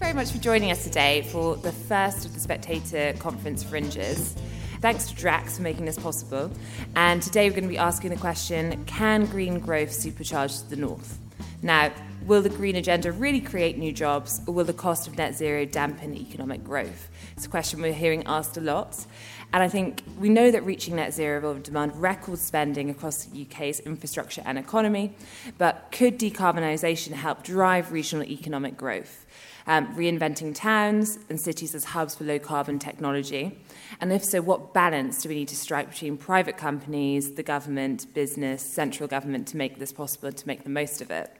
very much for joining us today for the first of the Spectator Conference Fringes. Thanks to Drax for making this possible. And today we're going to be asking the question Can green growth supercharge the North? Now, will the green agenda really create new jobs, or will the cost of net zero dampen economic growth? It's a question we're hearing asked a lot. And I think we know that reaching net zero will demand record spending across the UK's infrastructure and economy, but could decarbonisation help drive regional economic growth? Um, reinventing towns and cities as hubs for low carbon technology? And if so, what balance do we need to strike between private companies, the government, business, central government to make this possible and to make the most of it?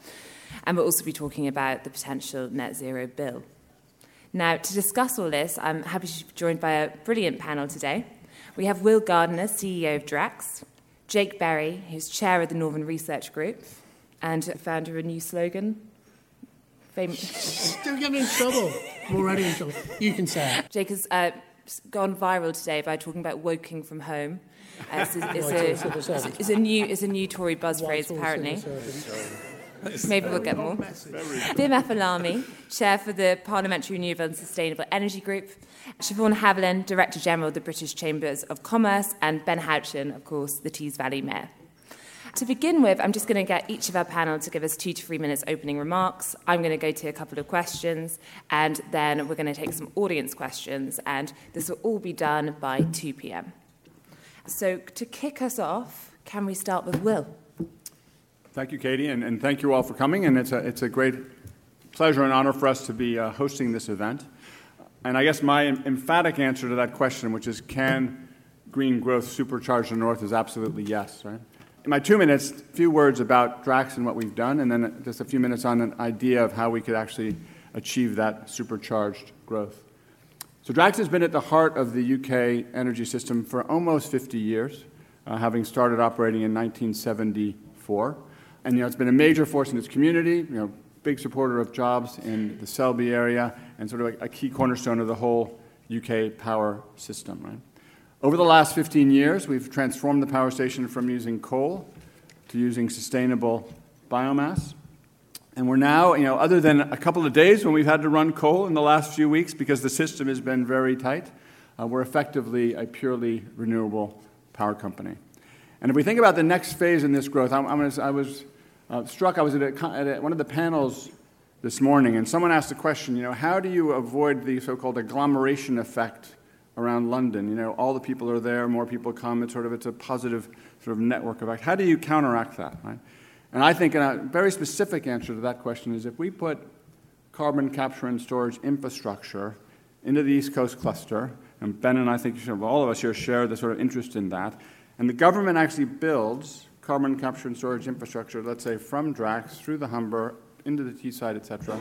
And we'll also be talking about the potential net zero bill. Now, to discuss all this, I'm happy to be joined by a brilliant panel today. We have Will Gardiner, CEO of Drax, Jake Berry, who's chair of the Northern Research Group and founder of a new slogan. Fam- Don't get me in trouble. I'm already in trouble. You can say it. Jake has uh, gone viral today by talking about woking from home. Uh, it's, a, it's, a, it's, a, new, it's a new Tory buzz phrase, apparently. Maybe we'll get more. Bim Afolami, Chair for the Parliamentary Renewable and Sustainable Energy Group, Shevaun Haviland, Director General of the British Chambers of Commerce, and Ben Houchen, of course, the Tees Valley Mayor. To begin with, I'm just going to get each of our panel to give us two to three minutes opening remarks. I'm going to go to a couple of questions, and then we're going to take some audience questions, and this will all be done by 2 p.m. So, to kick us off, can we start with Will? Thank you, Katie, and, and thank you all for coming. And it's a, it's a great pleasure and honor for us to be uh, hosting this event. And I guess my emphatic answer to that question, which is can green growth supercharge the North, is absolutely yes. Right? My two minutes, a few words about Drax and what we've done, and then just a few minutes on an idea of how we could actually achieve that supercharged growth. So, Drax has been at the heart of the UK energy system for almost 50 years, uh, having started operating in 1974. And you know, it's been a major force in its community, you know, big supporter of jobs in the Selby area, and sort of a, a key cornerstone of the whole UK power system. Right? Over the last 15 years, we've transformed the power station from using coal to using sustainable biomass. And we're now, you know, other than a couple of days when we've had to run coal in the last few weeks because the system has been very tight, uh, we're effectively a purely renewable power company. And if we think about the next phase in this growth, I'm, I'm gonna, i was uh, struck, I was at, a, at a, one of the panels this morning, and someone asked the question, you know, how do you avoid the so called agglomeration effect around London? You know, all the people are there, more people come, it's sort of it's a positive sort of network effect. How do you counteract that, right? And I think a very specific answer to that question is if we put carbon capture and storage infrastructure into the East Coast cluster, and Ben and I think all of us here share the sort of interest in that, and the government actually builds carbon capture and storage infrastructure, let's say from Drax through the Humber into the Teesside, et cetera,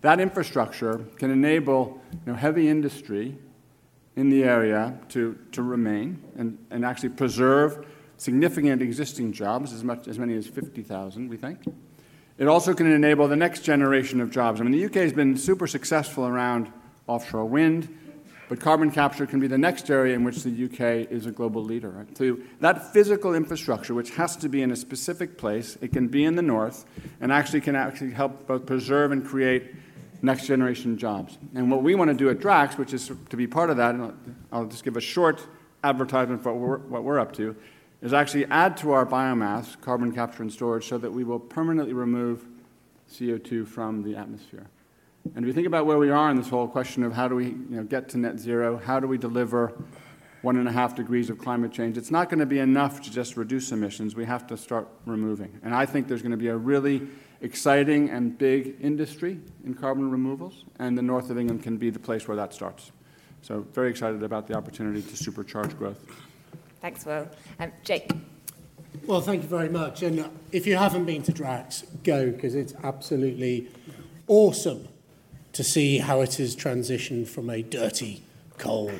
that infrastructure can enable you know, heavy industry in the area to, to remain and, and actually preserve significant existing jobs, as, much, as many as 50,000, we think. It also can enable the next generation of jobs. I mean, the UK has been super successful around offshore wind, but carbon capture can be the next area in which the UK is a global leader. Right? So that physical infrastructure, which has to be in a specific place, it can be in the north, and actually can actually help both preserve and create next generation jobs. And what we want to do at Drax, which is to be part of that, and I'll just give a short advertisement for what we're, what we're up to, is actually add to our biomass carbon capture and storage so that we will permanently remove CO2 from the atmosphere. And if you think about where we are in this whole question of how do we you know, get to net zero, how do we deliver one and a half degrees of climate change, it's not going to be enough to just reduce emissions. We have to start removing. And I think there's going to be a really exciting and big industry in carbon removals, and the north of England can be the place where that starts. So, very excited about the opportunity to supercharge growth. Thanks, Will. Um, Jake. Well, thank you very much. And if you haven't been to Drax, go because it's absolutely awesome to see how it has transitioned from a dirty, coal,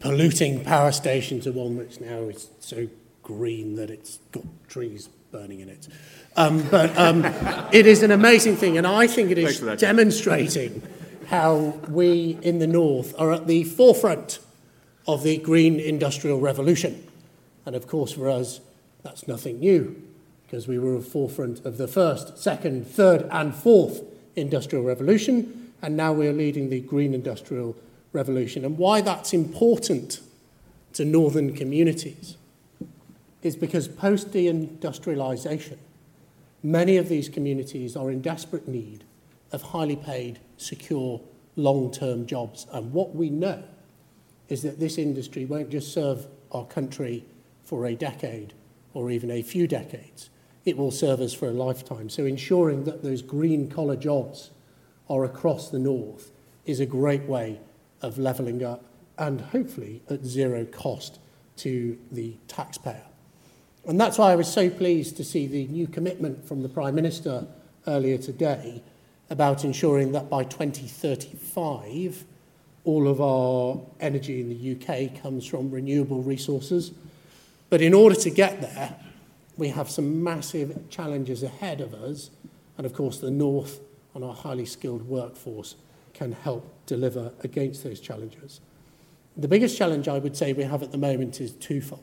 polluting power station to one which now is so green that it's got trees burning in it. Um, but um, it is an amazing thing, and I think it is demonstrating how we in the north are at the forefront of the green industrial revolution. And of course, for us, that's nothing new, because we were at the forefront of the first, second, third, and fourth industrial revolution and now we're leading the green industrial revolution. And why that's important to northern communities is because post deindustrialization, many of these communities are in desperate need of highly paid, secure, long term jobs. And what we know is that this industry won't just serve our country for a decade or even a few decades, it will serve us for a lifetime. So, ensuring that those green collar jobs are across the north is a great way of levelling up and hopefully at zero cost to the taxpayer. And that's why I was so pleased to see the new commitment from the Prime Minister earlier today about ensuring that by 2035, all of our energy in the UK comes from renewable resources. But in order to get there, we have some massive challenges ahead of us. And of course, the North and our highly skilled workforce can help deliver against those challenges. The biggest challenge I would say we have at the moment is twofold.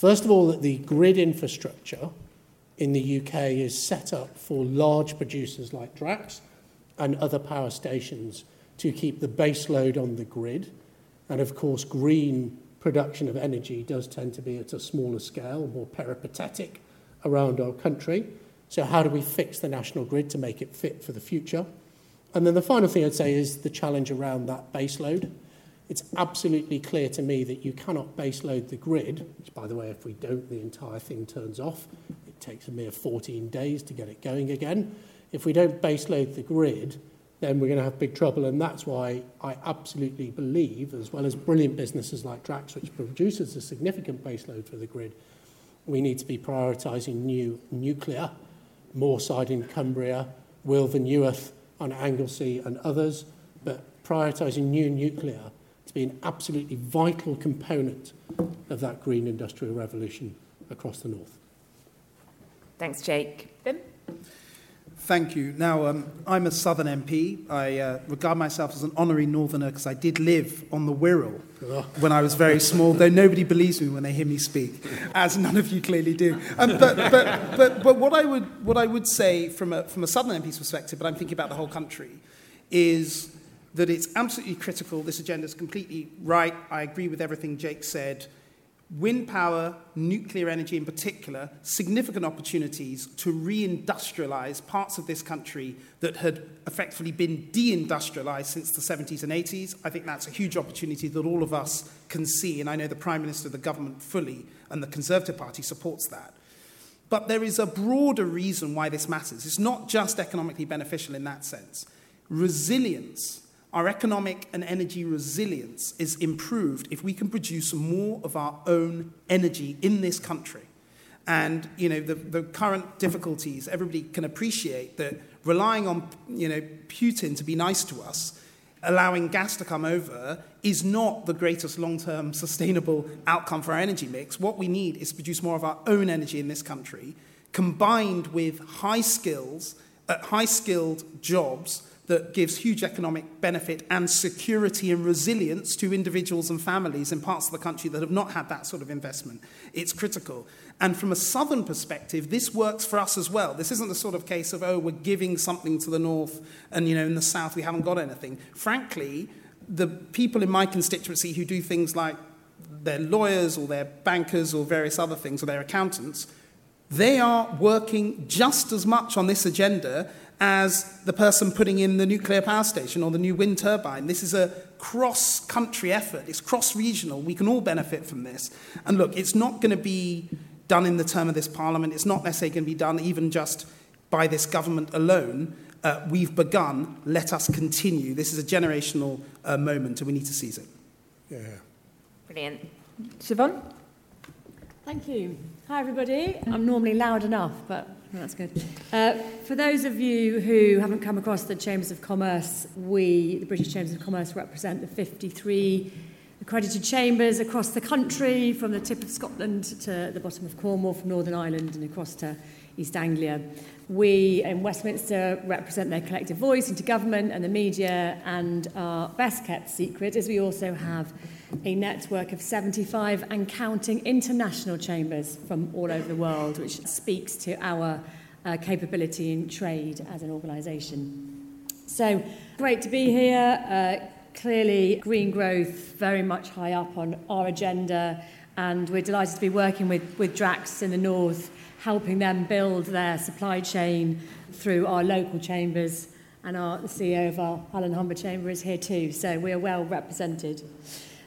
First of all, that the grid infrastructure in the UK is set up for large producers like Drax and other power stations to keep the base load on the grid. And of course, green production of energy does tend to be at a smaller scale, more peripatetic around our country. So, how do we fix the national grid to make it fit for the future? And then the final thing I'd say is the challenge around that base load. It's absolutely clear to me that you cannot base load the grid, which, by the way, if we don't, the entire thing turns off. It takes a mere 14 days to get it going again. If we don't base load the grid, then we're going to have big trouble. And that's why I absolutely believe, as well as brilliant businesses like Drax, which produces a significant baseload for the grid, we need to be prioritising new nuclear, Moorside in Cumbria, Wylfa Newydd on Anglesey and others, but prioritising new nuclear to be an absolutely vital component of that green industrial revolution across the north. Thanks, Jake. Bim? Thank you. Now, um, I'm a Southern MP. I uh, regard myself as an honorary Northerner because I did live on the Wirral when I was very small, though nobody believes me when they hear me speak, as none of you clearly do. Um, but, but, but, but what, I would, what I would say from a, from a Southern MP's perspective, but I'm thinking about the whole country, is that it's absolutely critical. This agenda is completely right. I agree with everything Jake said wind power, nuclear energy in particular, significant opportunities to reindustrialize parts of this country that had effectively been deindustrialized since the 70s and 80s. I think that's a huge opportunity that all of us can see, and I know the Prime Minister, the government fully, and the Conservative Party supports that. But there is a broader reason why this matters. It's not just economically beneficial in that sense. Resilience our economic and energy resilience is improved if we can produce more of our own energy in this country. And, you know, the, the current difficulties, everybody can appreciate that relying on, you know, Putin to be nice to us, allowing gas to come over, is not the greatest long-term sustainable outcome for our energy mix. What we need is to produce more of our own energy in this country, combined with high skills, uh, high-skilled jobs that gives huge economic benefit and security and resilience to individuals and families in parts of the country that have not had that sort of investment. It's critical. And from a southern perspective, this works for us as well. This isn't the sort of case of, oh, we're giving something to the north and, you know, in the south we haven't got anything. Frankly, the people in my constituency who do things like they're lawyers or they're bankers or various other things or they're accountants, they are working just as much on this agenda as the person putting in the nuclear power station or the new wind turbine. This is a cross country effort, it's cross regional. We can all benefit from this. And look, it's not going to be done in the term of this parliament, it's not necessarily going to be done even just by this government alone. Uh, we've begun, let us continue. This is a generational uh, moment and we need to seize it. Yeah. Brilliant. Shevaun? Thank you. Hi, everybody. I'm normally loud enough, but That's good. Uh, for those of you who haven't come across the Chambers of Commerce, we, the British Chambers of Commerce, represent the 53 accredited chambers across the country, from the tip of Scotland to the bottom of Cornwall, from Northern Ireland and across to East Anglia. We in Westminster represent their collective voice into government and the media, and our best kept secret is we also have a network of 75 and counting international chambers from all over the world, which speaks to our uh, capability in trade as an organisation. So great to be here. Uh, clearly, green growth very much high up on our agenda, and we're delighted to be working with, with Drax in the north, helping them build their supply chain through our local chambers. And our, the CEO of our Hull and Humber Chamber is here too, so we're well represented.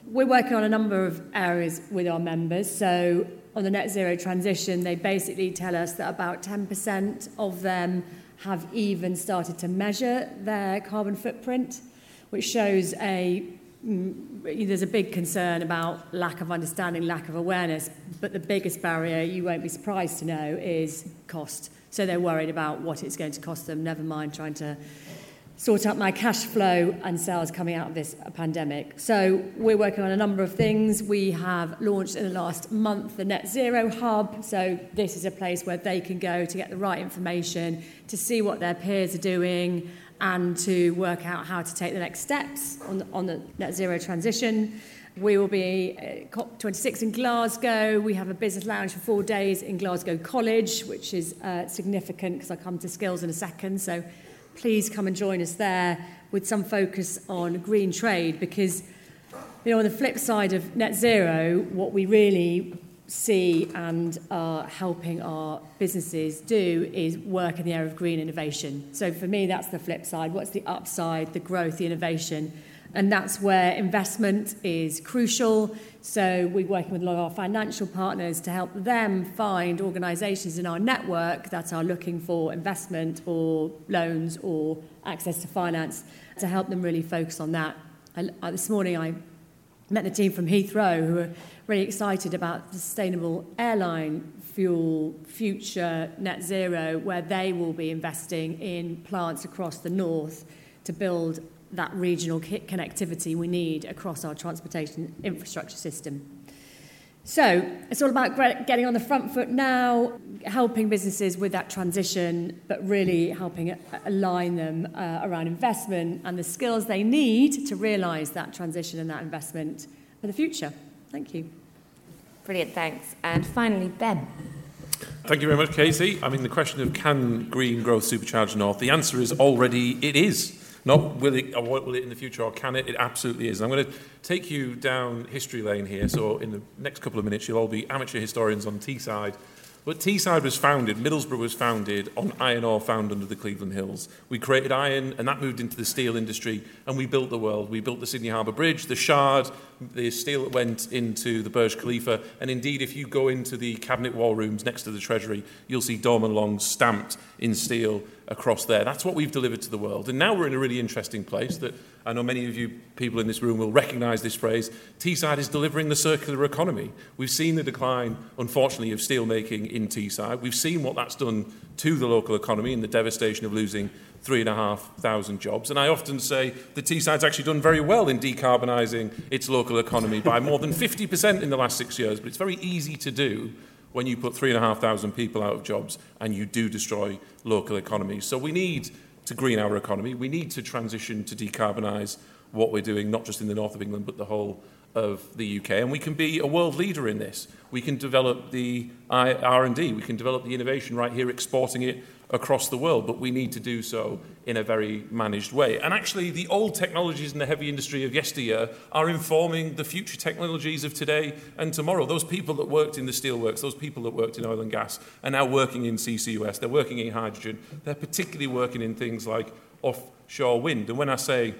We're working on a number of areas with our members. So, on the net zero transition, they basically tell us that about 10% of them have even started to measure their carbon footprint, which shows a mm, there's a big concern about lack of understanding, lack of awareness, but the biggest barrier, you won't be surprised to know, is cost. So they're worried about what it's going to cost them, never mind trying to sort out my cash flow and sales coming out of this pandemic. So we're working on a number of things. We have launched in the last month the Net Zero Hub. So this is a place where they can go to get the right information, to see what their peers are doing, and to work out how to take the next steps on the, on the net zero transition. We will be at COP26 in Glasgow. We have a business lounge for four days in Glasgow College, which is uh, significant because I come to skills in a second. So please come and join us there with some focus on green trade because you know on the flip side of net zero what we really see and are helping our businesses do is work in the area of green innovation. So for me that's the flip side. What's the upside the growth the innovation? And that's where investment is crucial. So we're working with a lot of our financial partners to help them find organisations in our network that are looking for investment or loans or access to finance to help them really focus on that. I, this morning I met the team from Heathrow who are really excited about the sustainable airline fuel future net zero where they will be investing in plants across the north to build that regional connectivity we need across our transportation infrastructure system. So it's all about getting on the front foot now, helping businesses with that transition, but really helping align them uh, around investment and the skills they need to realise that transition and that investment for the future. Thank you. Brilliant, thanks. And finally, Ben. Thank you very much, Casey. I mean, the question of can green growth supercharge North, the answer is already it is. Not will it, or will it in the future, or can it? It absolutely is. And I'm going to take you down history lane here. So in the next couple of minutes, you'll all be amateur historians on Teesside but Teesside was founded, Middlesbrough was founded on iron ore found under the Cleveland Hills. We created iron and that moved into the steel industry and we built the world. We built the Sydney Harbour Bridge, the Shard, the steel that went into the Burj Khalifa. And indeed, if you go into the Cabinet War Rooms next to the Treasury, you'll see Dorman Long stamped in steel across there. That's what we've delivered to the world. And now we're in a really interesting place that I know many of you people in this room will recognise this phrase. Teesside is delivering the circular economy. We've seen the decline, unfortunately, of steelmaking in Teesside. We've seen what that's done to the local economy and the devastation of losing three and a half thousand jobs. And I often say the Teesside's actually done very well in decarbonising its local economy by more than 50% in the last six years. But it's very easy to do when you put three and a half thousand people out of jobs and you do destroy local economies. So we need to green our economy. We need to transition to decarbonise what we're doing, not just in the north of England, but the whole of the UK. And we can be a world leader in this. We can develop the R&D, we can develop the innovation right here, exporting it across the world, but we need to do so in a very managed way. And actually, the old technologies in the heavy industry of yesteryear are informing the future technologies of today and tomorrow. Those people that worked in the steelworks, those people that worked in oil and gas, are now working in CCUS, they're working in hydrogen, they're particularly working in things like offshore wind. And when I say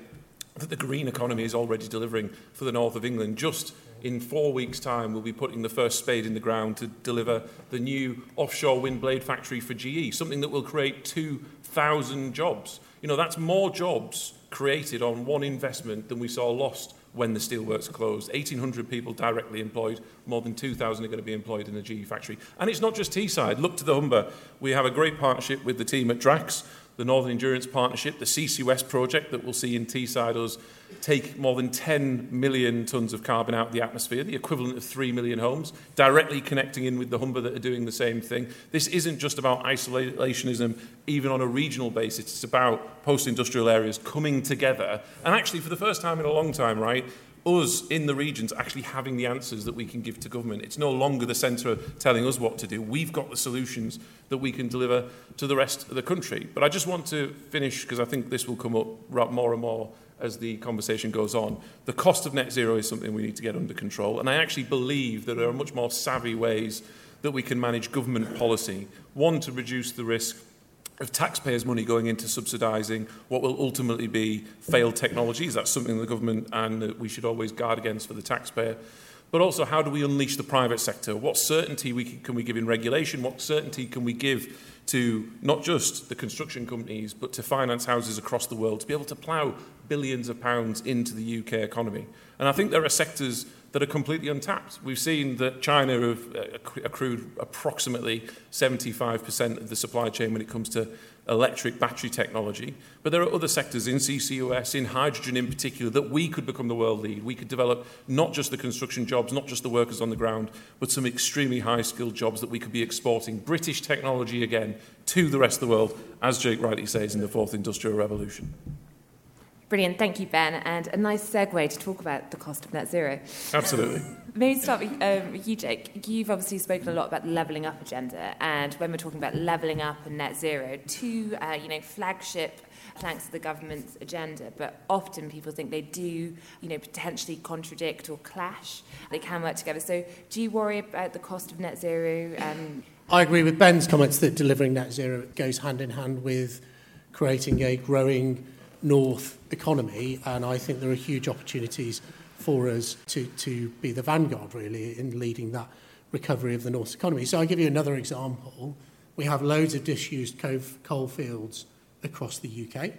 that the green economy is already delivering for the north of England, just in four weeks' time, we'll be putting the first spade in the ground to deliver the new offshore wind blade factory for GE, something that will create 2,000 jobs. You know, that's more jobs created on one investment than we saw lost when the steelworks closed. 1,800 people directly employed, more than 2,000 are going to be employed in the GE factory. And it's not just Teesside. Look to the Humber. We have a great partnership with the team at Drax the Northern Endurance Partnership, the CCUS project that we'll see in Teesside us take more than 10 million tonnes of carbon out of the atmosphere, the equivalent of 3 million homes, directly connecting in with the Humber that are doing the same thing. This isn't just about isolationism, even on a regional basis. It's about post-industrial areas coming together. And actually, for the first time in a long time, right, us in the regions actually having the answers that we can give to government. It's no longer the centre telling us what to do. We've got the solutions that we can deliver to the rest of the country. But I just want to finish, because I think this will come up more and more as the conversation goes on. The cost of net zero is something we need to get under control. And I actually believe that there are much more savvy ways that we can manage government policy. One, to reduce the risk of taxpayers' money going into subsidising what will ultimately be failed technologies. That's something the government and that we should always guard against for the taxpayer. But also, how do we unleash the private sector? What certainty we can, can we give in regulation? What certainty can we give to not just the construction companies, but to finance houses across the world to be able to plough billions of pounds into the UK economy? And I think there are sectors that are completely untapped. We've seen that China have uh, accrued approximately 75% of the supply chain when it comes to electric battery technology. But there are other sectors in CCUS, in hydrogen in particular, that we could become the world lead. We could develop not just the construction jobs, not just the workers on the ground, but some extremely high skilled jobs that we could be exporting British technology again to the rest of the world, as Jake rightly says, in the fourth industrial revolution. Brilliant, thank you, Ben. And a nice segue to talk about the cost of net zero. Absolutely. Maybe start with, um, you, Jake. You've obviously spoken a lot about the levelling up agenda, and when we're talking about levelling up and net zero, two, uh, you know, flagship planks of the government's agenda, but often people think they do, you know, potentially contradict or clash. They can work together. So, do you worry about the cost of net zero? Um... I agree with Ben's comments that delivering net zero goes hand in hand with creating a growing North economy, and I think there are huge opportunities for us to, to be the vanguard, really, in leading that recovery of the North economy. So I'll give you another example. We have loads of disused coal fields across the UK.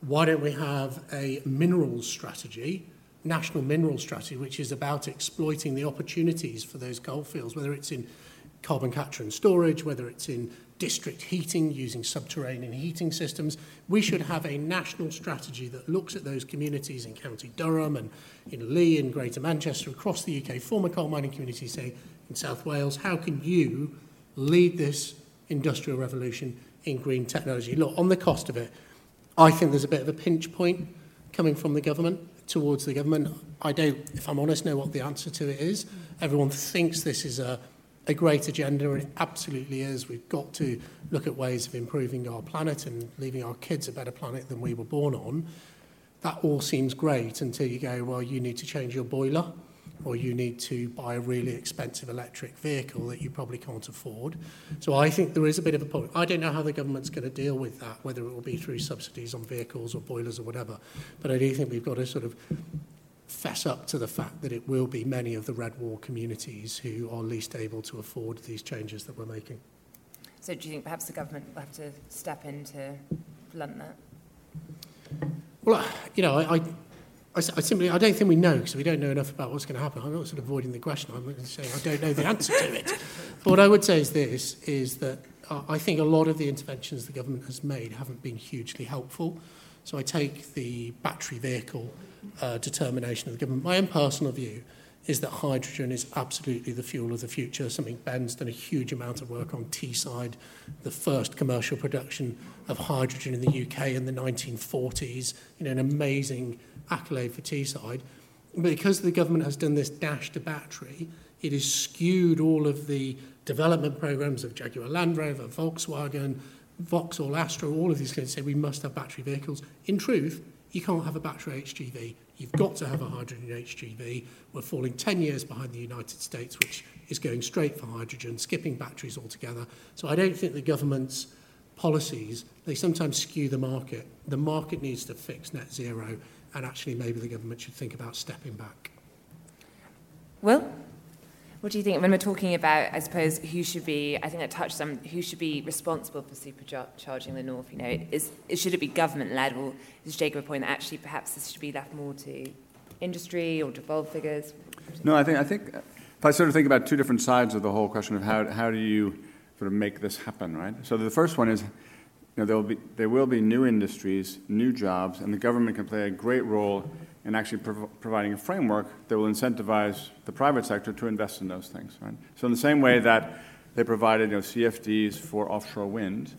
Why don't we have a minerals strategy, national mineral strategy, which is about exploiting the opportunities for those coal fields, whether it's in carbon capture and storage, whether it's in district heating, using subterranean heating systems. We should have a national strategy that looks at those communities in County Durham and in Lee and Greater Manchester, across the UK, former coal mining communities, say, in South Wales, how can you lead this industrial revolution in green technology? Look, on the cost of it, I think there's a bit of a pinch point coming from the government towards the government. I don't, if I'm honest, know what the answer to it is. Everyone thinks this is a a great agenda, and it absolutely is. We've got to look at ways of improving our planet and leaving our kids a better planet than we were born on. That all seems great until you go, well, you need to change your boiler, or you need to buy a really expensive electric vehicle that you probably can't afford. So I think there is a bit of a point. I don't know how the government's going to deal with that, whether it will be through subsidies on vehicles or boilers or whatever. But I do think we've got to sort of fess up to the fact that it will be many of the red wall communities who are least able to afford these changes that we're making. So do you think perhaps the government will have to step in to blunt that? Well, you know, I, I, I simply I don't think we know because we don't know enough about what's going to happen. I'm not sort of avoiding the question. I'm saying I don't know the answer to it. But what I would say is this: is that uh, I think a lot of the interventions the government has made haven't been hugely helpful. So I take the battery vehicle uh, determination of the government. My own personal view is that hydrogen is absolutely the fuel of the future, something Ben's done a huge amount of work on Teesside, the first commercial production of hydrogen in the UK in the 1940s, you know, an amazing accolade for Teesside. Because the government has done this dash to battery, it has skewed all of the development programs of Jaguar Land Rover, Volkswagen, Vauxhall, Astra, all of these guys say we must have battery vehicles. In truth, you can't have a battery HGV. You've got to have a hydrogen HGV. We're falling 10 years behind the United States, which is going straight for hydrogen, skipping batteries altogether. So I don't think the government's policies, they sometimes skew the market. The market needs to fix net zero, and actually maybe the government should think about stepping back. Well, what do you think when we're talking about, I suppose, who should be, I think that touched on who should be responsible for supercharging the North? You know, is, is should it be government led, or is Jacob a point that actually perhaps this should be left more to industry or devolved figures? No, I think, I think if I sort of think about two different sides of the whole question of how, how do you sort of make this happen, right? So the first one is, you know, there will be, there will be new industries, new jobs, and the government can play a great role and actually prov- providing a framework that will incentivize the private sector to invest in those things. Right? So in the same way that they provided you know, CFDs for offshore wind,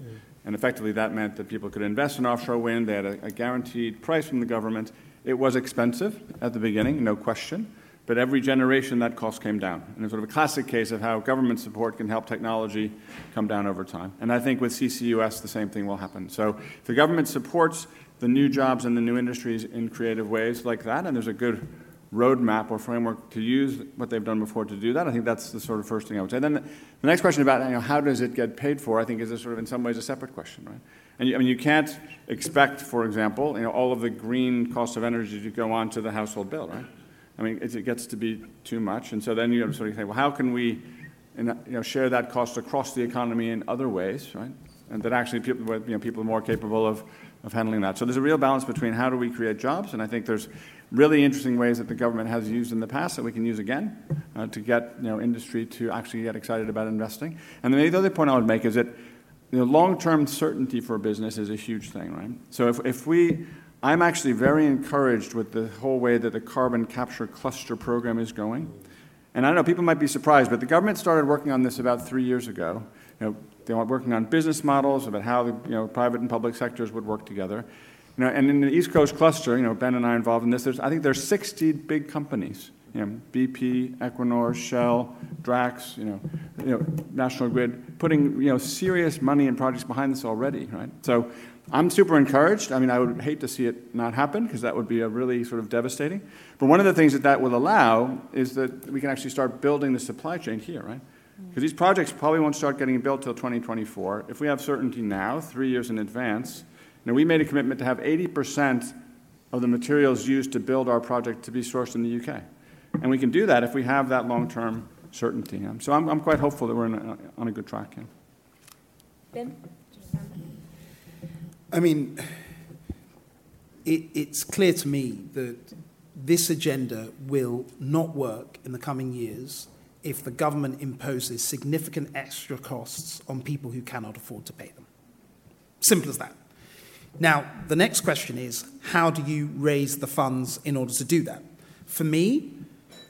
and effectively that meant that people could invest in offshore wind. They had a, a guaranteed price from the government, it was expensive at the beginning, no question. But every generation, that cost came down. And it's sort of a classic case of how government support can help technology come down over time. And I think with CCUS, the same thing will happen. So if the government supports the new jobs and the new industries in creative ways like that, and there's a good roadmap or framework to use what they've done before to do that. I think that's the sort of first thing I would say. Then the, the next question about you know, how does it get paid for, I think is a sort of in some ways a separate question, right? And you, I mean, you can't expect, for example, you know, all of the green cost of energy to go on to the household bill, right? I mean, it, it gets to be too much, and so then you sort of say, well, how can we, you know, share that cost across the economy in other ways, right? And that actually people, you know, people are more capable of, of handling that. So there's a real balance between how do we create jobs, and I think there's really interesting ways that the government has used in the past that we can use again uh, to get you know, industry to actually get excited about investing. And then the other point I would make is that you know, long-term certainty for a business is a huge thing, right? So if, if we I'm actually very encouraged with the whole way that the carbon capture cluster program is going. And I don't know people might be surprised, but the government started working on this about three years ago. You know, they were working on business models about how the you know, private and public sectors would work together. You know, and in the East Coast cluster, you know, Ben and I are involved in this. There's, I think there's 60 big companies. You know, BP, Equinor, Shell, Drax, you know, you know, National Grid, putting you know serious money and projects behind this already, right? So I'm super encouraged. I mean, I would hate to see it not happen because that would be a really sort of devastating. But one of the things that that will allow is that we can actually start building the supply chain here, right? Because these projects probably won't start getting built till 2024. If we have certainty now, three years in advance, you know, we made a commitment to have 80% of the materials used to build our project to be sourced in the UK. And we can do that if we have that long-term certainty. So I'm, I'm quite hopeful that we're a, on a good track. Yeah. Ben? I mean, it, it's clear to me that this agenda will not work in the coming years if the government imposes significant extra costs on people who cannot afford to pay them. Simple as that. Now, the next question is how do you raise the funds in order to do that? For me,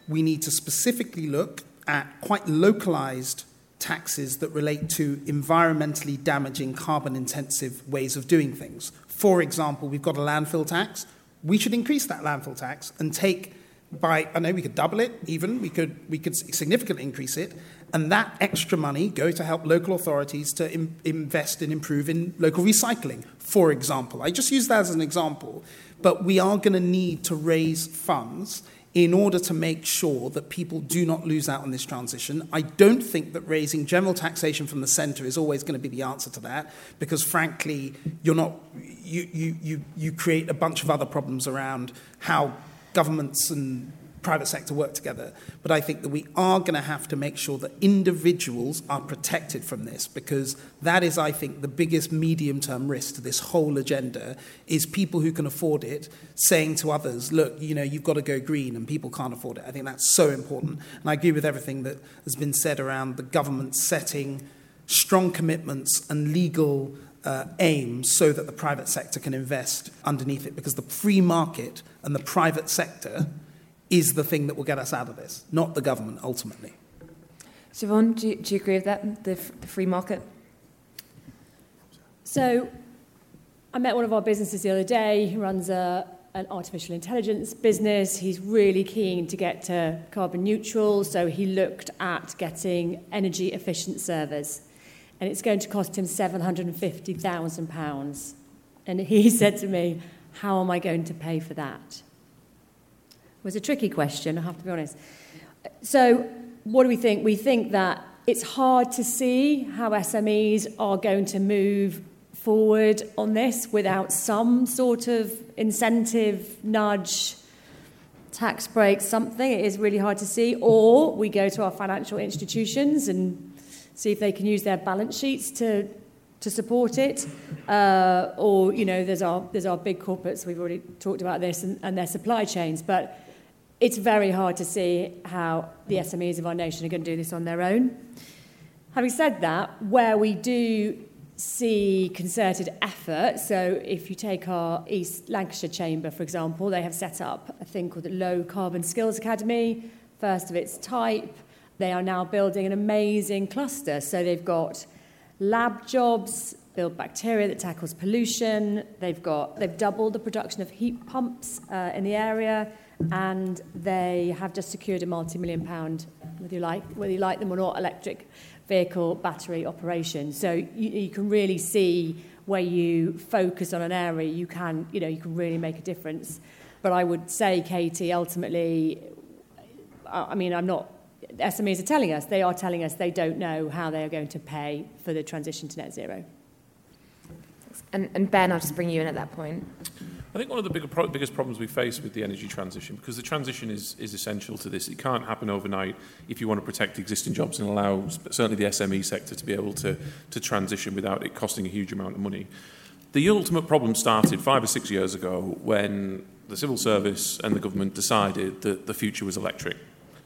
we need to specifically look at quite localized taxes that relate to environmentally damaging, carbon intensive ways of doing things. For example, we've got a landfill tax. We should increase that landfill tax and take by I know we could double it even we could we could significantly increase it and that extra money go to help local authorities to Im- invest and improve in local recycling for example I just use that as an example but we are going to need to raise funds in order to make sure that people do not lose out on this transition. I don't think that raising general taxation from the centre is always going to be the answer to that, because frankly, you're not, you, you, you, you create a bunch of other problems around how governments and private sector work together. But I think that we are going to have to make sure that individuals are protected from this because that is, I think, the biggest medium term risk to this whole agenda is people who can afford it saying to others, look, you know, you've got to go green and people can't afford it. I think that's so important. And I agree with everything that has been said around the government setting strong commitments and legal uh, aims so that the private sector can invest underneath it because the free market and the private sector is the thing that will get us out of this, not the government ultimately. Shevaun, do you, do you agree with that, the, the free market? So, I met one of our businesses the other day who runs a, an artificial intelligence business. He's really keen to get to carbon neutral, so he looked at getting energy efficient servers. And it's going to cost him £750,000. And he said to me, How am I going to pay for that? It was a tricky question, I have to be honest. So, what do we think? We think that it's hard to see how SMEs are going to move forward on this without some sort of incentive, nudge, tax break, something. It is really hard to see. Or we go to our financial institutions and see if they can use their balance sheets to to support it, uh, or you know, there's our there's our big corporates. We've already talked about this and, and their supply chains, but it's very hard to see how the SMEs of our nation are going to do this on their own. Having said that, where we do see concerted effort, so if you take our East Lancashire Chamber, for example, they have set up a thing called the Low Carbon Skills Academy, first of its type. They are now building an amazing cluster. So they've got lab jobs build bacteria that tackles pollution. They've got they've doubled the production of heat pumps uh, in the area, and they have just secured a multi-million pound, whether you like whether you like them or not, electric vehicle battery operation. So you, you can really see where you focus on an area, you can you know you can really make a difference. But I would say, Katie, ultimately, I mean, I'm not SMEs are telling us, they are telling us they don't know how they are going to pay for the transition to net zero. And, and Ben, I'll just bring you in at that point. I think one of the bigger pro- biggest problems we face with the energy transition, because the transition is, is essential to this, it can't happen overnight if you want to protect existing jobs and allow certainly the SME sector to be able to, to transition without it costing a huge amount of money. The ultimate problem started five or six years ago when the civil service and the government decided that the future was electric.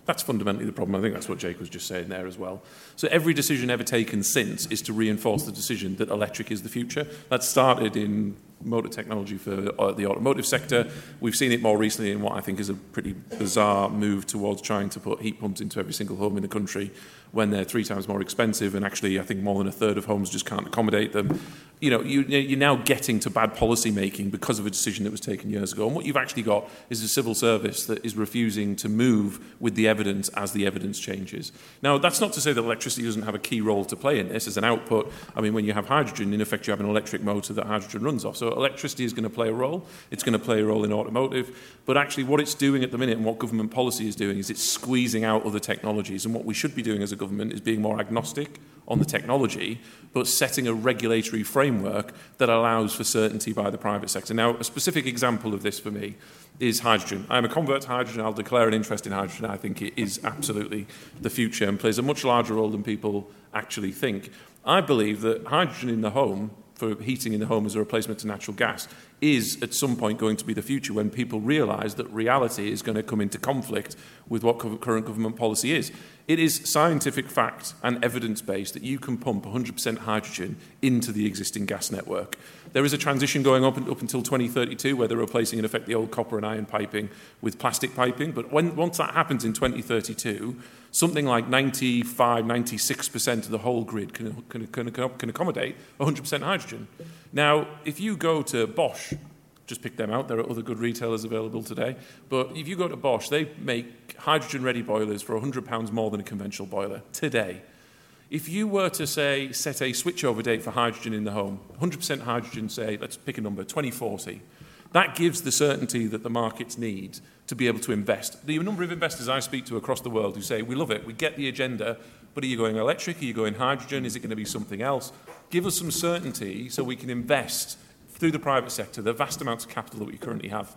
That's fundamentally the problem. I think that's what Jake was just saying there as well. So every decision ever taken since is to reinforce the decision that electric is the future. That started in motor technology for uh, the automotive sector. We've seen it more recently in what I think is a pretty bizarre move towards trying to put heat pumps into every single home in the country when they're three times more expensive and actually I think more than a third of homes just can't accommodate them. You know, you, you're now getting to bad policy making because of a decision that was taken years ago. And what you've actually got is a civil service that is refusing to move with the evidence as the evidence changes. Now, that's not to say that electricity doesn't have a key role to play in this as an output. I mean, when you have hydrogen, in effect, you have an electric motor that hydrogen runs off. So electricity is going to play a role. It's going to play a role in automotive. But actually, what it's doing at the minute and what government policy is doing is it's squeezing out other technologies. And what we should be doing as a government is being more agnostic on the technology, but setting a regulatory framework that allows for certainty by the private sector. Now, a specific example of this for me is hydrogen. I'm a convert to hydrogen. I'll declare an interest in hydrogen. I think it is absolutely the future and plays a much larger role than people actually think. I believe that hydrogen in the home for heating in the home as a replacement to natural gas is at some point going to be the future when people realise that reality is going to come into conflict with what current government policy is. It is scientific fact and evidence based that you can pump 100% hydrogen into the existing gas network. There is a transition going up, up until 2032 where they're replacing, in effect, the old copper and iron piping with plastic piping. But when, once that happens in 2032, something like 95, 96% of the whole grid can, can, can, can accommodate 100% hydrogen. Now, if you go to Bosch, just pick them out, there are other good retailers available today, but if you go to Bosch, they make hydrogen ready boilers for £100 more than a conventional boiler today. If you were to say, set a switchover date for hydrogen in the home, 100% hydrogen, say, let's pick a number, 2040, that gives the certainty that the markets need to be able to invest. The number of investors I speak to across the world who say, we love it, we get the agenda, but are you going electric? Are you going hydrogen? Is it going to be something else? Give us some certainty so we can invest through the private sector the vast amounts of capital that we currently have.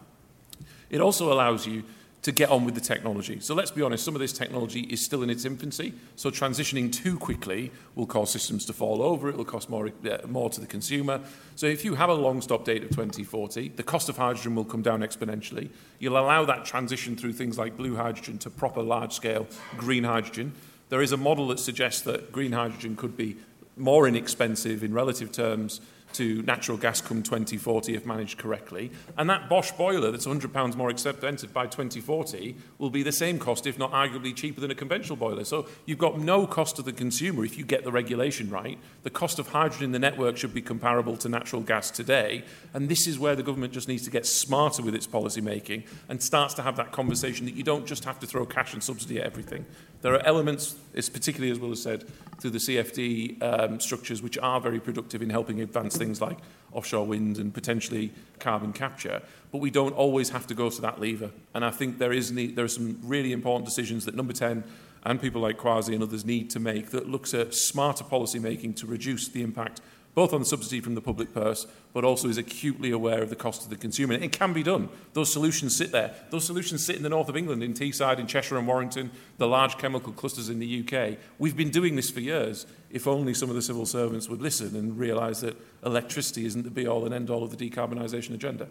It also allows you to get on with the technology. So let's be honest, some of this technology is still in its infancy. So transitioning too quickly will cause systems to fall over. It will cost more, uh, more to the consumer. So if you have a long stop date of 2040, the cost of hydrogen will come down exponentially. You'll allow that transition through things like blue hydrogen to proper large scale green hydrogen. There is a model that suggests that green hydrogen could be more inexpensive in relative terms to natural gas come 2040 if managed correctly. And that Bosch boiler that's £100 more expensive by 2040 will be the same cost, if not arguably cheaper than a conventional boiler. So you've got no cost to the consumer if you get the regulation right. The cost of hydrogen in the network should be comparable to natural gas today. And this is where the government just needs to get smarter with its policy making and starts to have that conversation that you don't just have to throw cash and subsidy at everything. There are elements, particularly as Will has said, through the CFD um, structures which are very productive in helping advance things like offshore wind and potentially carbon capture. But we don't always have to go to that lever. And I think there, is there are some really important decisions that Number 10 and people like Kwasi and others need to make that looks at smarter policy making to reduce the impact both on the subsidy from the public purse, but also is acutely aware of the cost to the consumer. It can be done. Those solutions sit there. Those solutions sit in the north of England, in Teesside, in Cheshire and Warrington, the large chemical clusters in the UK. We've been doing this for years. If only some of the civil servants would listen and realise that electricity isn't the be-all and end-all of the decarbonisation agenda.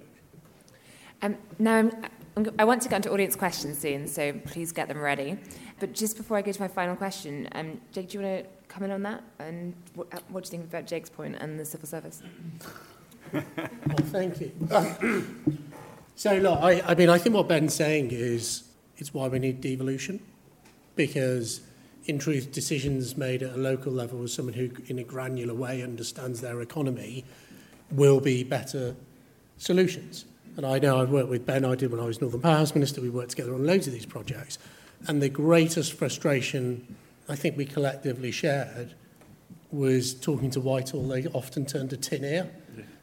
Um, now, I'm, I'm, want to get into audience questions soon, so please get them ready. But just before I go to my final question, um, Jake, do you want to comment on that? And what, what do you think about Jake's point and the civil service? well, thank you. so, look, I, I mean, I think what Ben's saying is it's why we need devolution, because in truth, decisions made at a local level with someone who, in a granular way, understands their economy will be better solutions. And I know I've worked with Ben, I did when I was Northern Power House Minister, we worked together on loads of these projects. And the greatest frustration I think we collectively shared was talking to Whitehall. They often turn to tin ear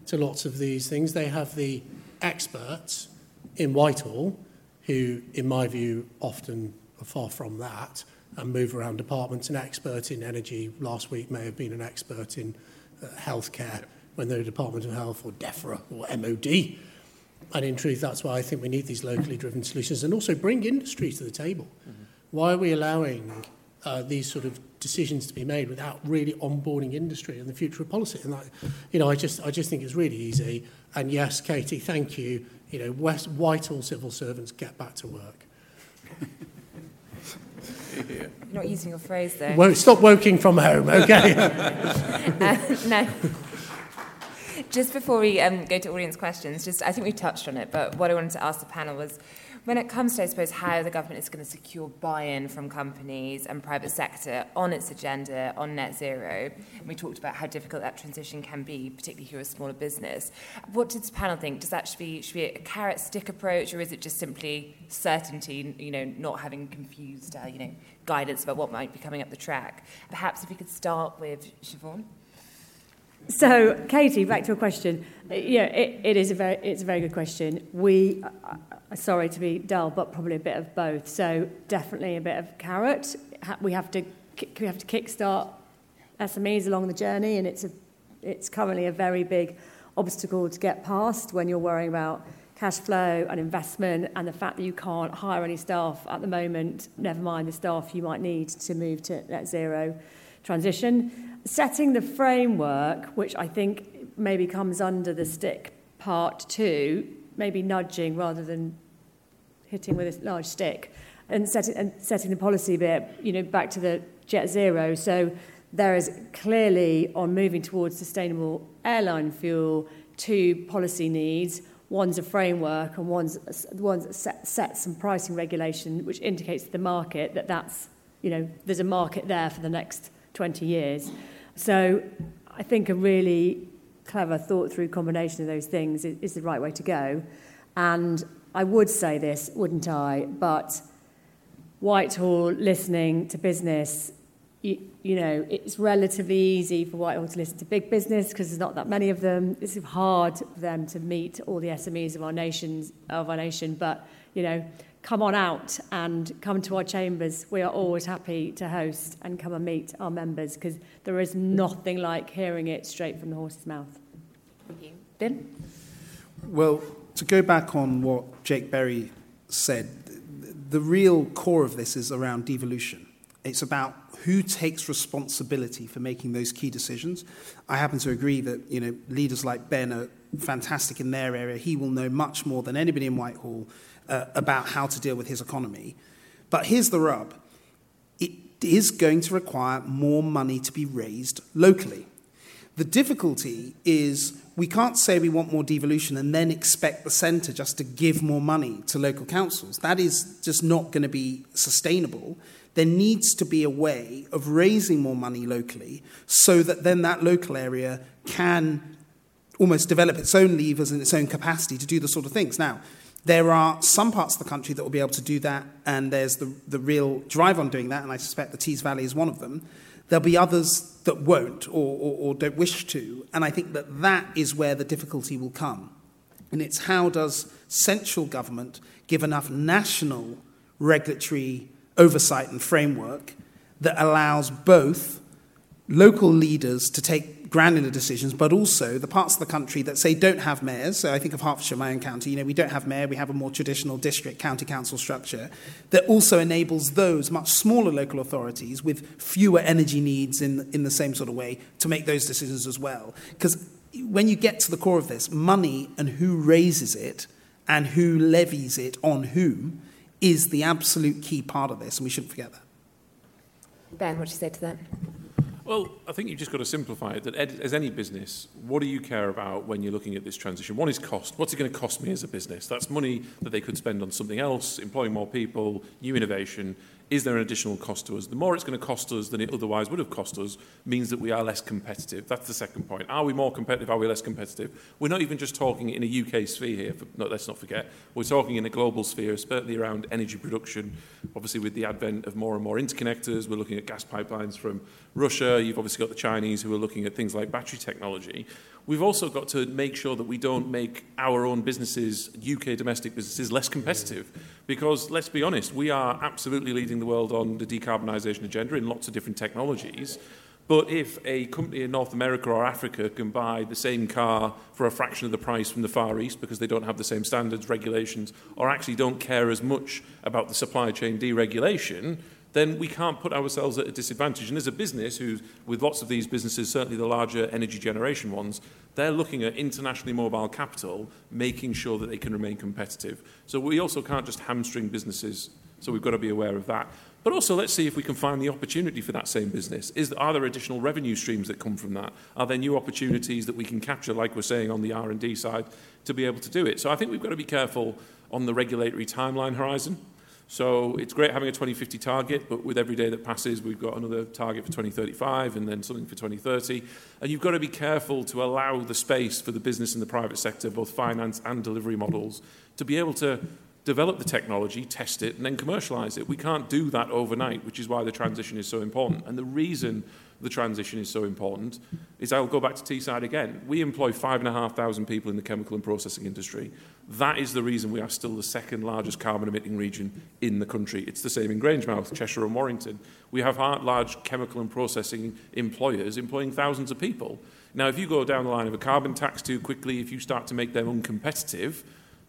to lots of these things. They have the experts in Whitehall who, in my view, often are far from that and move around departments. An expert in energy last week may have been an expert in uh, healthcare when they're Department of Health or DEFRA or MOD. And in truth, that's why I think we need these locally driven solutions and also bring industry to the table. Mm-hmm. Why are we allowing uh, these sort of decisions to be made without really onboarding industry and the future of policy? And that, you know, I just, I just think it's really easy. And yes, Katie, thank you. You know, West, Whitehall civil servants get back to work. You're not using your phrase though. Well, stop working from home, okay? uh, no. Just before we um, go to audience questions, just I think we touched on it, but what I wanted to ask the panel was when it comes to, I suppose, how the government is going to secure buy-in from companies and private sector on its agenda on net zero, and we talked about how difficult that transition can be, particularly if you're a smaller business. What does the panel think? Does that should be, should be a carrot stick approach, or is it just simply certainty? You know, not having confused, uh, you know, guidance about what might be coming up the track. Perhaps if we could start with Shevaun. So, Katie, back to your question. Yeah, it, it is a very, it's a very good question. We, sorry to be dull, but probably a bit of both. So, definitely a bit of carrot. We have to, we have to kickstart SMEs along the journey, and it's a, it's currently a very big obstacle to get past when you're worrying about cash flow and investment and the fact that you can't hire any staff at the moment, never mind the staff you might need to move to net zero transition setting the framework, which I think maybe comes under the stick part two, maybe nudging rather than hitting with a large stick, and setting, and setting the policy bit, you know, back to the jet zero. So there is clearly on moving towards sustainable airline fuel two policy needs. One's a framework and one's, one's set, set some pricing regulation which indicates to the market that that's, you know, there's a market there for the next 20 years. So I think a really clever, thought through combination of those things is, is the right way to go. And I would say this, wouldn't I? But Whitehall listening to business, you, you know, it's relatively easy for Whitehall to listen to big business because there's not that many of them. It's hard for them to meet all the SMEs of our nations of our nation. But you know, come on out and come to our chambers. We are always happy to host and come and meet our members because there is nothing like hearing it straight from the horse's mouth. Thank you. Ben? Well, to go back on what Jake Berry said, the real core of this is around devolution. It's about who takes responsibility for making those key decisions. I happen to agree that you know leaders like Ben are fantastic in their area. He will know much more than anybody in Whitehall uh, about how to deal with his economy. But here's the rub it is going to require more money to be raised locally. The difficulty is we can't say we want more devolution and then expect the centre just to give more money to local councils. That is just not going to be sustainable. There needs to be a way of raising more money locally so that then that local area can almost develop its own levers and its own capacity to do the sort of things. Now, there are some parts of the country that will be able to do that, and there's the, the real drive on doing that, and I suspect the Tees Valley is one of them. There'll be others that won't or, or, or don't wish to, and I think that that is where the difficulty will come. And it's how does central government give enough national regulatory oversight and framework that allows both local leaders to take granular decisions, but also the parts of the country that say don't have mayors. So I think of Hertfordshire, my own county. You know, we don't have mayor. We have a more traditional district county council structure that also enables those much smaller local authorities with fewer energy needs in in the same sort of way to make those decisions as well. Because when you get to the core of this, money and who raises it and who levies it on whom is the absolute key part of this, and we shouldn't forget that. Ben, what do you say to that? Well, I think you've just got to simplify it that as any business, what do you care about when you're looking at this transition? One is cost. What's it going to cost me as a business? That's money that they could spend on something else, employing more people, new innovation. is there an additional cost to us? The more it's going to cost us than it otherwise would have cost us means that we are less competitive. That's the second point. Are we more competitive? Are we less competitive? We're not even just talking in a UK sphere here. For, no, let's not forget. We're talking in a global sphere, especially around energy production. Obviously, with the advent of more and more interconnectors, we're looking at gas pipelines from Russia. You've obviously got the Chinese who are looking at things like battery technology. We've also got to make sure that we don't make our own businesses, UK domestic businesses, less competitive. Because let's be honest, we are absolutely leading the world on the decarbonisation agenda in lots of different technologies. But if a company in North America or Africa can buy the same car for a fraction of the price from the Far East because they don't have the same standards, regulations, or actually don't care as much about the supply chain deregulation, then we can't put ourselves at a disadvantage. And as a business, who, with lots of these businesses, certainly the larger energy generation ones, they're looking at internationally mobile capital, making sure that they can remain competitive. So we also can't just hamstring businesses. So we've got to be aware of that. But also, let's see if we can find the opportunity for that same business. Is, are there additional revenue streams that come from that? Are there new opportunities that we can capture, like we're saying on the R&D side, to be able to do it? So I think we've got to be careful on the regulatory timeline horizon. So it's great having a 2050 target, but with every day that passes, we've got another target for 2035 and then something for 2030. And you've got to be careful to allow the space for the business and the private sector, both finance and delivery models, to be able to develop the technology, test it, and then commercialize it. We can't do that overnight, which is why the transition is so important. And the reason the transition is so important is I'll go back to Teesside again. We employ 5,500 people in the chemical and processing industry. That is the reason we are still the second largest carbon emitting region in the country. It's the same in Grangemouth, Cheshire, and Warrington. We have large chemical and processing employers employing thousands of people. Now, if you go down the line of a carbon tax too quickly, if you start to make them uncompetitive,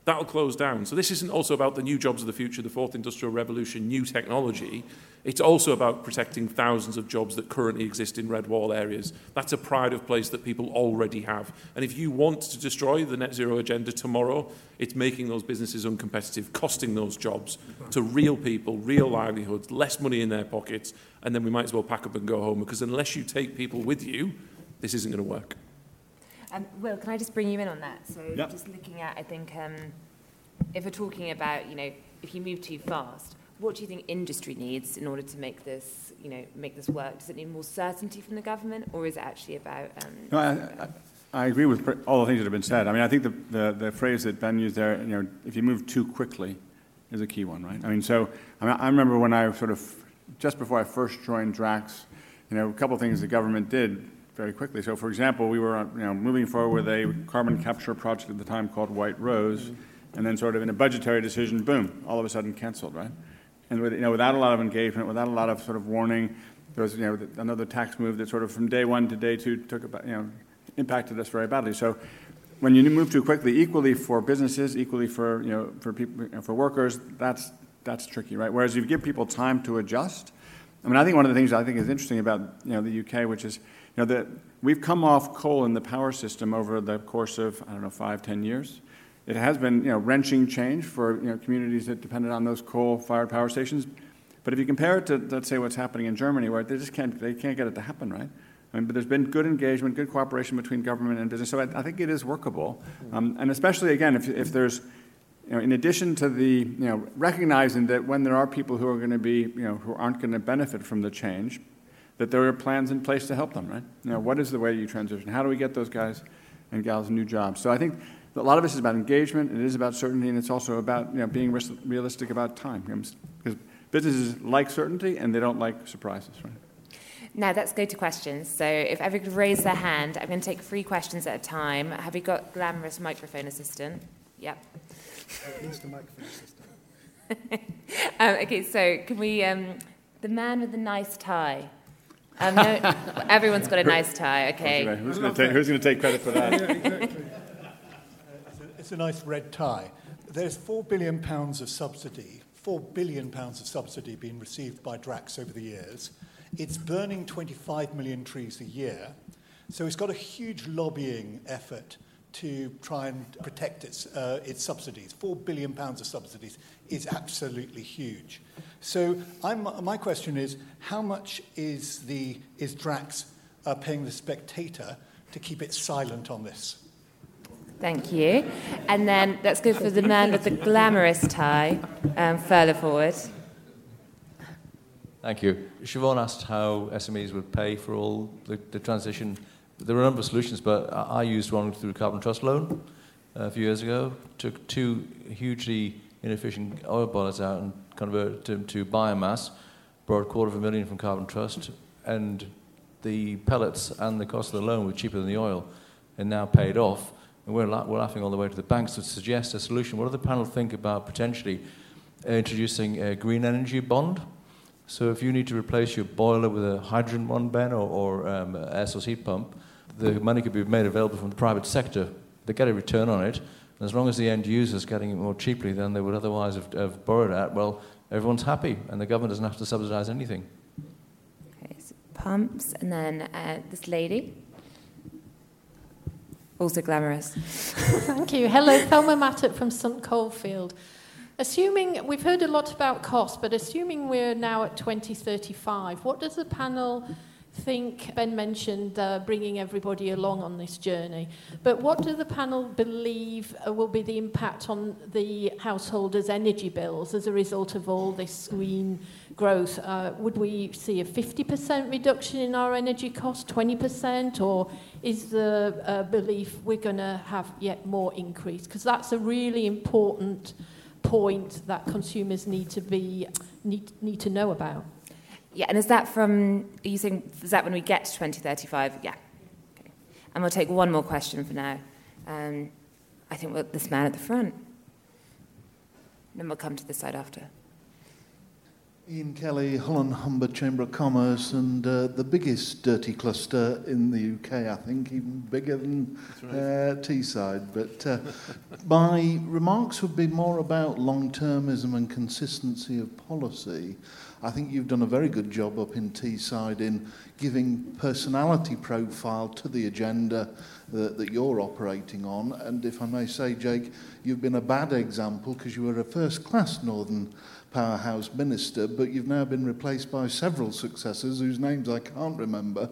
that'll close down. So this isn't also about the new jobs of the future, the fourth industrial revolution, new technology. It's also about protecting thousands of jobs that currently exist in red wall areas. That's a pride of place that people already have. And if you want to destroy the net zero agenda tomorrow, it's making those businesses uncompetitive, costing those jobs to real people, real livelihoods, less money in their pockets, and then we might as well pack up and go home because unless you take people with you, this isn't going to work. Um, Will, can I just bring you in on that? So yep. just looking at, I think, um, if we're talking about, you know, if you move too fast, what do you think industry needs in order to make this, you know, make this work? Does it need more certainty from the government, or is it actually about? Um, no, I, I, I, agree with all the things that have been said. I mean, I think the, the, the phrase that Ben used there, you know, if you move too quickly, is a key one, right? I mean, so I, mean, I remember when I sort of just before I first joined Drax, you know, a couple of things the government did very quickly. So, for example, we were you know, moving forward with a carbon capture project at the time called White Rose, and then sort of in a budgetary decision, boom, all of a sudden canceled, right? And with, you know, without a lot of engagement, without a lot of sort of warning, there was you know, another tax move that sort of from day one to day two took about, you know, impacted us very badly. So when you move too quickly, equally for businesses, equally for, you know, for, people, you know, for workers, that's, that's tricky, right? Whereas if you give people time to adjust, I mean, I think one of the things I think is interesting about you know, the UK, which is know, that we've come off coal in the power system over the course of, I don't know, five, ten years. It has been, you know, wrenching change for, you know, communities that depended on those coal-fired power stations. But if you compare it to, let's say, what's happening in Germany, where they just can't, they can't get it to happen, right? I mean, but there's been good engagement, good cooperation between government and business. So I, I think it is workable. Um, and especially, again, if, if there's, you know, in addition to the, you know, recognizing that when there are people who are going to be, you know, who aren't going to benefit from the change, that there are plans in place to help them, right? You know, what is the way you transition? How do we get those guys and gals new jobs? So I think a lot of this is about engagement, it is about certainty, and it's also about you know, being realistic about time. Because businesses like certainty and they don't like surprises, right? Now let's go to questions. So if everyone could raise their hand, I'm going to take three questions at a time. Have you got glamorous microphone assistant? Yep. Mr. microphone assistant. um, okay, so can we, um, the man with the nice tie. Um, no, everyone's got a nice tie, okay. Who's going to take credit for that? yeah, exactly. it's a nice red tie. There's £4 billion of subsidy, £4 billion of subsidy being received by Drax over the years. It's burning 25 million trees a year. So it's got a huge lobbying effort to try and protect its, uh, its subsidies. £4 billion of subsidies is absolutely huge. So I'm, my question is, how much is, the, is Drax uh, paying the spectator to keep it silent on this? Thank you. And then let's go for the man with the glamorous tie um, further forward. Thank you. Shevaun asked how SMEs would pay for all the, the transition. There are a number of solutions, but I, used one through Carbon Trust Loan uh, a few years ago. Took two hugely inefficient oil boilers out and converted them to biomass. Brought a quarter of a million from Carbon Trust, and the pellets and the cost of the loan were cheaper than the oil, and now paid off. And we're, la- we're laughing all the way to the banks to suggest a solution. What do the panel think about potentially uh, introducing a green energy bond? So if you need to replace your boiler with a hydrogen one, Ben, or, or um, air source heat pump, the money could be made available from the private sector. They get a return on it, and as long as the end user is getting it more cheaply than they would otherwise have, have borrowed at, well, everyone's happy, and the government doesn't have to subsidise anything. Okay, so pumps, and then uh, this lady. Also glamorous. Thank you. Hello, Thelma Mattock from Sutton Coldfield. Assuming we've heard a lot about cost, but assuming we're now at 2035, what does the panel think? Ben mentioned uh, bringing everybody along on this journey, but what do the panel believe uh, will be the impact on the householders' energy bills as a result of all this green growth? Uh, would we see a 50% reduction in our energy cost, 20%, or is the uh, belief we're going to have yet more increase? Because that's a really important point that consumers need to be need, need to know about. Yeah, and is that from, are you saying, is that when we get to 2035? Yeah. Okay. And we'll take one more question for now. Um, I think we'll, this man at the front. Then we'll come to this side after. Ian Kelly, Hull and Humber Chamber of Commerce, and uh, the biggest dirty cluster in the UK, I think, even bigger than right. uh, Teesside. But uh, my remarks would be more about long termism and consistency of policy. I think you've done a very good job up in Teesside in giving personality profile to the agenda that, that you're operating on. And if I may say, Jake, you've been a bad example because you were a first class Northern powerhouse minister, but you've now been replaced by several successors whose names I can't remember.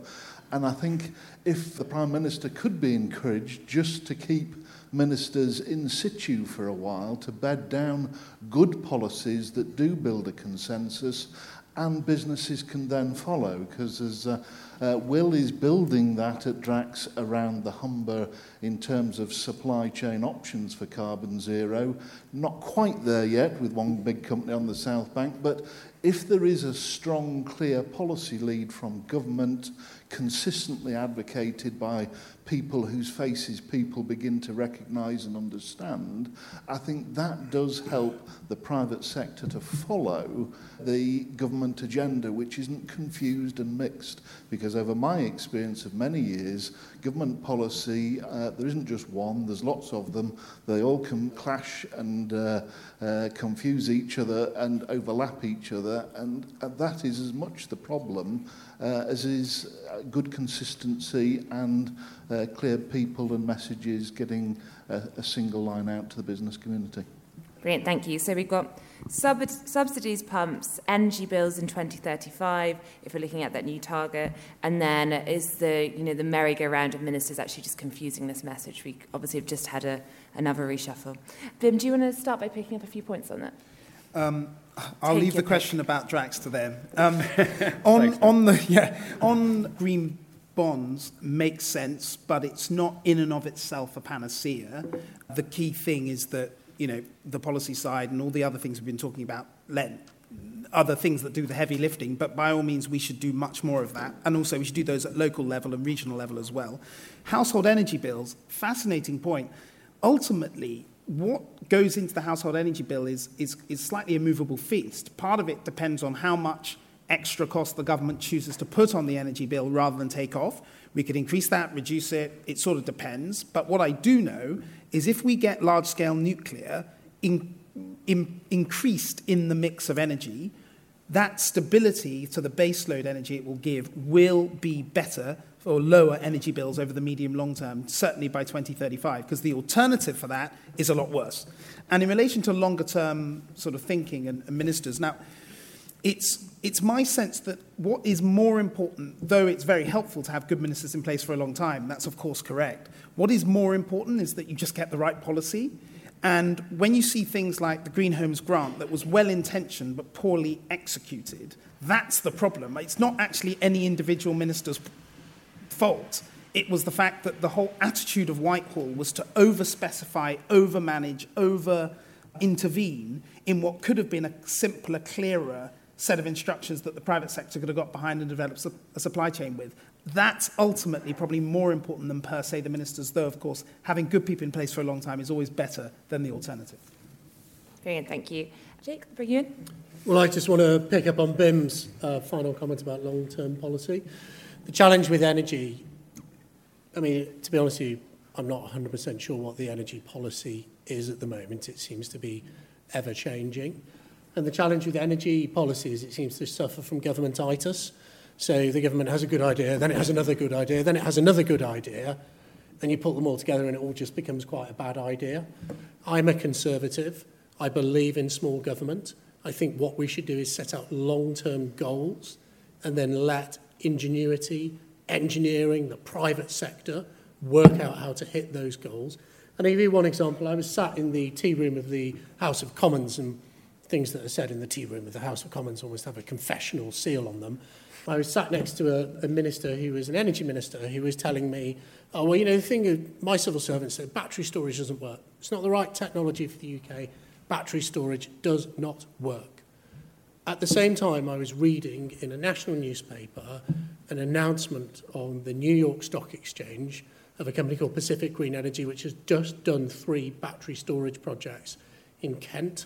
And I think if the Prime Minister could be encouraged just to keep ministers in situ for a while, to bed down good policies that do build a consensus, and businesses can then follow, because as uh, uh, Will is building that at Drax around the Humber in terms of supply chain options for carbon zero. Not quite there yet with one big company on the South Bank, but if there is a strong, clear policy lead from government, consistently advocated by people whose faces people begin to recognise and understand, I think that does help the private sector to follow the government agenda, which isn't confused and mixed. Because over my experience of many years, government policy, uh, there isn't just one, there's lots of them. They all can clash and uh, uh, confuse each other and overlap each other, and, and that is as much the problem uh, as is uh, good consistency and uh, clear people and messages getting a, a single line out to the business community. Brilliant, thank you. So we've got sub- subsidies, pumps, energy bills in 2035, if we're looking at that new target, and then is the you know the merry-go-round of ministers actually just confusing this message? We obviously have just had a, another reshuffle. Bim, do you want to start by picking up a few points on that? Um, I'll Take leave the pick. question about Drax to them. Um, on, Thanks, on the yeah on green bonds makes sense, but it's not in and of itself a panacea. The key thing is that you know, the policy side and all the other things we've been talking about, let other things that do the heavy lifting, but by all means, we should do much more of that. And also, we should do those at local level and regional level as well. Household energy bills, fascinating point. Ultimately, what goes into the household energy bill is, is, is slightly a movable feast. Part of it depends on how much extra cost the government chooses to put on the energy bill rather than take off. We could increase that, reduce it, it sort of depends. But what I do know is if we get large scale nuclear in, in, increased in the mix of energy, that stability to the baseload energy it will give will be better for lower energy bills over the medium long term, certainly by 2035, because the alternative for that is a lot worse. And in relation to longer term sort of thinking and, and ministers, now, it's, it's my sense that what is more important, though it's very helpful to have good ministers in place for a long time, that's of course correct. What is more important is that you just get the right policy And when you see things like the Green Homes grant that was well intentioned but poorly executed, that's the problem. It's not actually any individual minister's fault. It was the fact that the whole attitude of Whitehall was to over specify, over manage, over intervene in what could have been a simpler, clearer set of instructions that the private sector could have got behind and developed a supply chain with. That's ultimately probably more important than per se the ministers, though, of course, having good people in place for a long time is always better than the alternative. Brilliant, thank you. Jake, bring you in. Well, I just want to pick up on BIM's uh, final comment about long-term policy. The challenge with energy, I mean, to be honest with you, I'm not 100% sure what the energy policy is at the moment. It seems to be ever-changing. And the challenge with energy policy is it seems to suffer from governmentitis. So the government has a good idea, then it has another good idea, then it has another good idea, and you put them all together and it all just becomes quite a bad idea. I'm a conservative. I believe in small government. I think what we should do is set out long-term goals and then let ingenuity, engineering, the private sector work out how to hit those goals. And I'll give you one example. I was sat in the tea room of the House of Commons and things that are said in the tea room of the House of Commons almost have a confessional seal on them. I was sat next to a, a minister who was an energy minister who was telling me, oh, well, you know, the thing, my civil servant said battery storage doesn't work. It's not the right technology for the UK. Battery storage does not work. At the same time, I was reading in a national newspaper an announcement on the New York Stock Exchange of a company called Pacific Green Energy, which has just done three battery storage projects in Kent,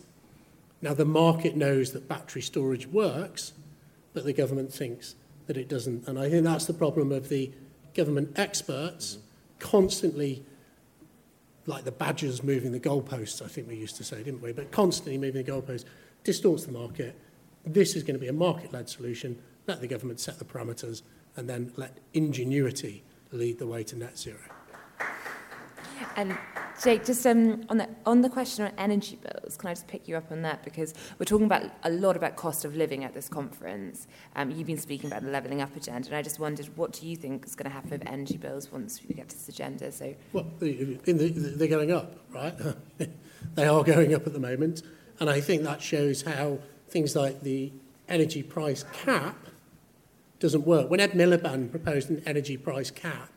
Now, the market knows that battery storage works, but the government thinks that it doesn't. And I think that's the problem of the government experts mm-hmm. constantly, like the badgers moving the goalposts, I think we used to say, didn't we? But constantly moving the goalposts distorts the market. This is going to be a market led solution. Let the government set the parameters and then let ingenuity lead the way to net zero. And Jake, just um, on the on the question on energy bills, can I just pick you up on that because we're talking about a lot about cost of living at this conference. Um, you've been speaking about the levelling up agenda, and I just wondered what do you think is going to happen with energy bills once we get to this agenda? So, well, the, the, they're going up, right? they are going up at the moment, and I think that shows how things like the energy price cap doesn't work. When Ed Miliband proposed an energy price cap,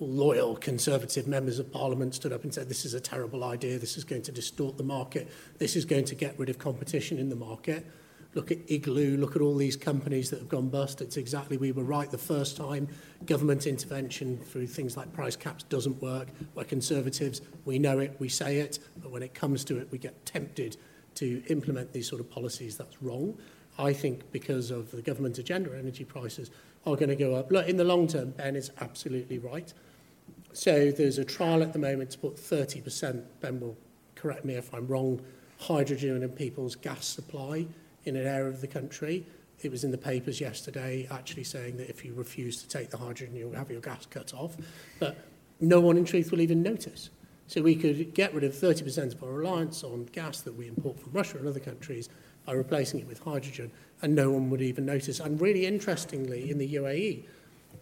loyal Conservative members of Parliament stood up and said, this is a terrible idea, this is going to distort the market, this is going to get rid of competition in the market. Look at Igloo, look at all these companies that have gone bust. It's exactly, we were right the first time. Government intervention through things like price caps doesn't work. We're Conservatives, we know it, we say it, but when it comes to it, we get tempted to implement these sort of policies. That's wrong. I think because of the government agenda, energy prices are going to go up. Look, in the long term, Ben is absolutely right. So there's a trial at the moment to put 30%, Ben will correct me if I'm wrong, hydrogen in people's gas supply in an area of the country. It was in the papers yesterday actually saying that if you refuse to take the hydrogen, you'll have your gas cut off. But no one in truth will even notice. So we could get rid of 30% of our reliance on gas that we import from Russia and other countries by replacing it with hydrogen, and no one would even notice. And really interestingly, in the UAE,